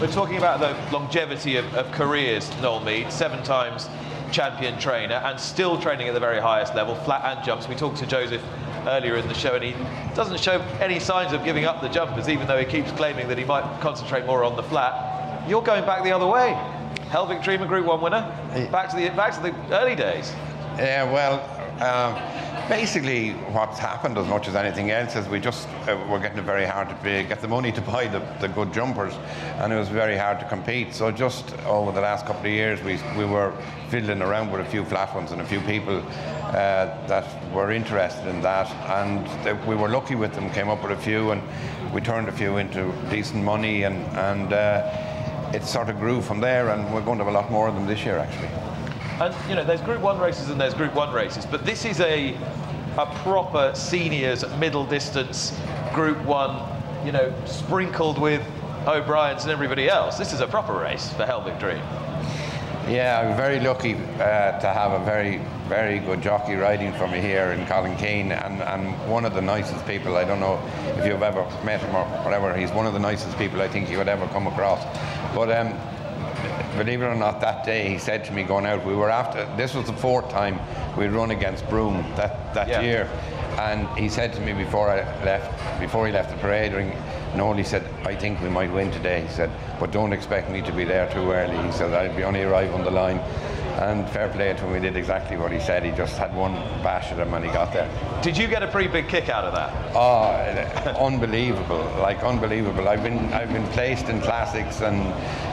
We're talking about the longevity of, of careers, Noel Meade, seven times champion trainer and still training at the very highest level, flat and jumps. We talked to Joseph earlier in the show and he doesn't show any signs of giving up the jumpers, even though he keeps claiming that he might concentrate more on the flat. You're going back the other way. Helvic Dreamer Group 1 winner. Back to the back to the early days. Yeah, well, um, basically, what's happened as much as anything else is we just uh, we're getting it very hard to pay, get the money to buy the, the good jumpers, and it was very hard to compete. So just over the last couple of years, we we were fiddling around with a few flat ones and a few people uh, that were interested in that, and they, we were lucky with them. Came up with a few, and we turned a few into decent money, and and. Uh, it sort of grew from there, and we're going to have a lot more of them this year, actually. And you know, there's Group One races and there's Group One races, but this is a a proper seniors middle distance Group One. You know, sprinkled with O'Brien's and everybody else. This is a proper race for Helvic Dream. Yeah, I'm very lucky uh, to have a very, very good jockey riding for me here in Colin Keane, and, and one of the nicest people. I don't know if you've ever met him or whatever. He's one of the nicest people I think you would ever come across. But um, believe it or not, that day he said to me going out, we were after, this was the fourth time we'd run against Broome that, that Yeah. year. And he said to me before I left, before he left the parade ring, Noel, he said, I think we might win today. He said, but don't expect me to be there too early. He said, I'll be only arrive on the line. And fair play to him, we did exactly what he said. He just had one bash at him and he got there. Did you get a pretty big kick out of that? Oh, unbelievable! Like unbelievable. I've been I've been placed in classics and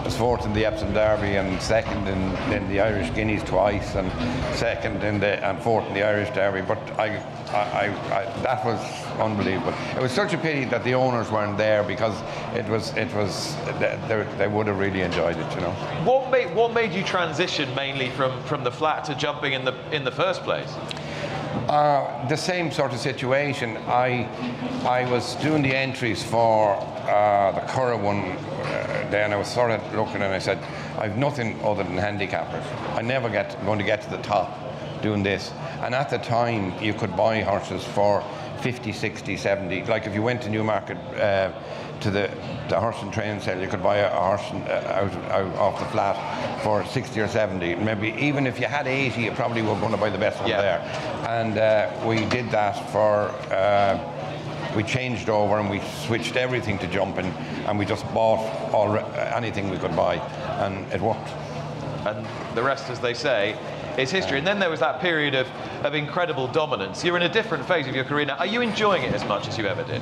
was fourth in the Epsom Derby and second in, in the Irish Guineas twice and second in the and fourth in the Irish Derby. But I, I, I, I that was unbelievable. It was such a pity that the owners weren't there because it was it was they, they- would have really enjoyed it, you know. What made what made you transition mainly from from the flat to jumping in the in the first place? Uh, the same sort of situation. I I was doing the entries for uh, the Curragh one uh, then I was sort of looking and I said, I've nothing other than handicappers. I never get going to get to the top doing this. And at the time, you could buy horses for 50, 60, 70. Like if you went to Newmarket uh, to the, the horse and train sale, you could buy a horse uh, out, out off the flat for 60 or 70. Maybe even if you had 80, you probably were going to buy the best one Yeah. there. And uh, we did that for. Uh, we changed over and we switched everything to jumping, and we just bought all anything we could buy, and it worked. and the rest, as they say, is history. And then there was that period of, of incredible dominance. You're in a different phase of your career now. Are you enjoying it as much as you ever did?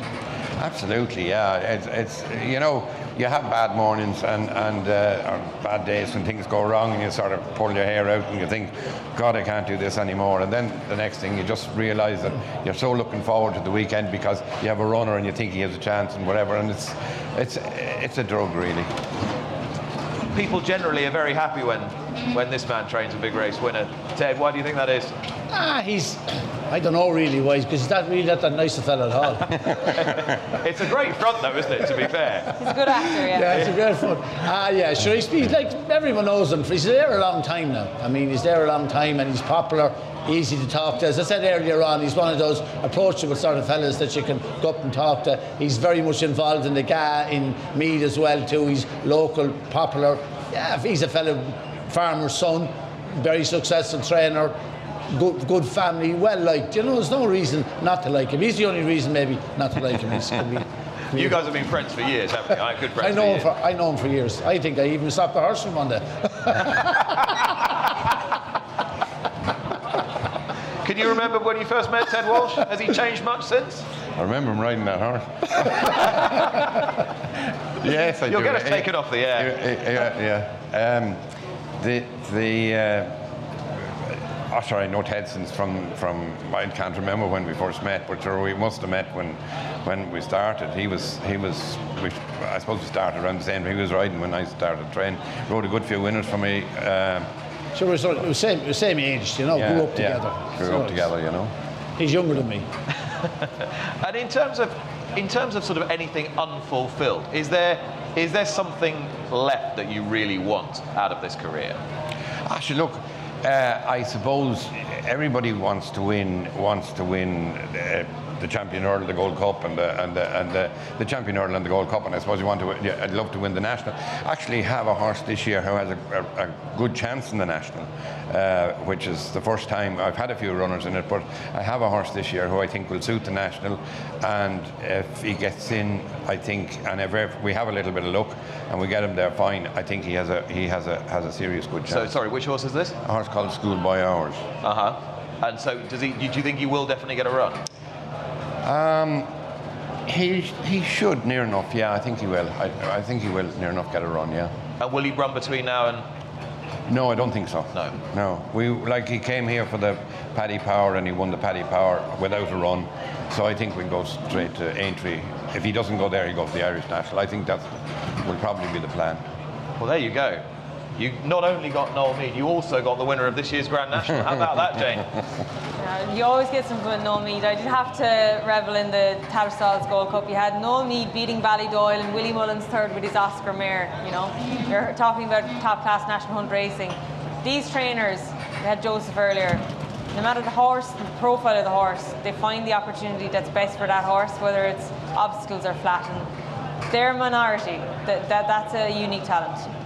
Absolutely, yeah. It's, it's you know you have bad mornings and and uh, bad days when things go wrong and you sort of pull your hair out and you think, God, I can't do this anymore. And then the next thing you just realise that you're so looking forward to the weekend because you have a runner and you think he has a chance and whatever. And it's it's it's a drug really. People generally are very happy when, when this man trains a big race winner. Ted, why do you think that is? Ah, he's. I don't know really why, because he's not really not that nice a fella at all. It's a great front, though, isn't it, to be fair? He's a good actor, yeah. yeah, it's a great fun. Ah, yeah, sure. He's, he's like everyone knows him. He's there a long time now. I mean, he's there a long time, and he's popular, easy to talk to. As I said earlier on, he's one of those approachable sort of fellas that you can go up and talk to. He's very much involved in the GAA in Meath as well too. He's local, popular. Yeah, he's a fellow farmer's son, very successful trainer. Good, good family, well liked. You know, there's no reason not to like him. He's the only reason, maybe, not to like him. You guys have been friends for years, haven't you? I good I know for him years. for I know him for years. I think I even stopped the horse from one day. you remember when you first met Ted Walsh? Has he changed much since? I remember him riding that horse. yes, I You'll do. get us taken off the air. Yeah, yeah. yeah. Um, the the. Uh, Oh, sorry, no Ted since from, from I can't remember when we first met, but sure we must have met when when we started. He was he was we, I suppose we started around the same time. He was riding when I started training. Rode a good few winners for me. Um, So we're sort of, we're same, we're same age, you know, yeah, grew up yeah, together. Grew So up together, you know. He's younger than me. And in terms of in terms of sort of anything unfulfilled, is there is there something left that you really want out of this career? Actually, look, uh, I suppose everybody wants to win. Wants to win uh, the champion hurdle, the Gold Cup, and the and the, and the, the champion hurdle and the Gold Cup. And I suppose you want to. Yeah, I'd love to win the national. Actually, have a horse this year who has a, a, a good chance in the national, uh, which is the first time I've had a few runners in it. But I have a horse this year who I think will suit the national, and if he gets in, I think, and if if we have a little bit of luck and we get him there fine, I think he has a he has a has a serious good chance. So sorry, which horse is this? A horse called Schoolboy Hours. Uh huh. And so, does he? Do you think he will definitely get a run? Um, he, he should near enough, yeah, I think he will. I, I think he will near enough get a run, yeah. And will he run between now and? No, I don't think so. No. No. We like he came here for the Paddy Power and he won the Paddy Power without a run. So I think we go straight to Aintree. If he doesn't go there, he goes to the Irish National. I think that will probably be the plan. Well, there you go. You not only got Noel Meade, you also got the winner of this year's Grand National. How about that, Jane? You always get some good Noel Meade. I did have to revel in the Tattersalls Gold Cup. You had Noel Meade beating Ballydoyle and Willie Mullins third with his Oscar mare. You know, you're talking about top class national hunt racing. These trainers, we had Joseph earlier. No matter the horse, the profile of the horse, they find the opportunity that's best for that horse, whether it's obstacles or flat. And they're a minority. That, that, that's a unique talent.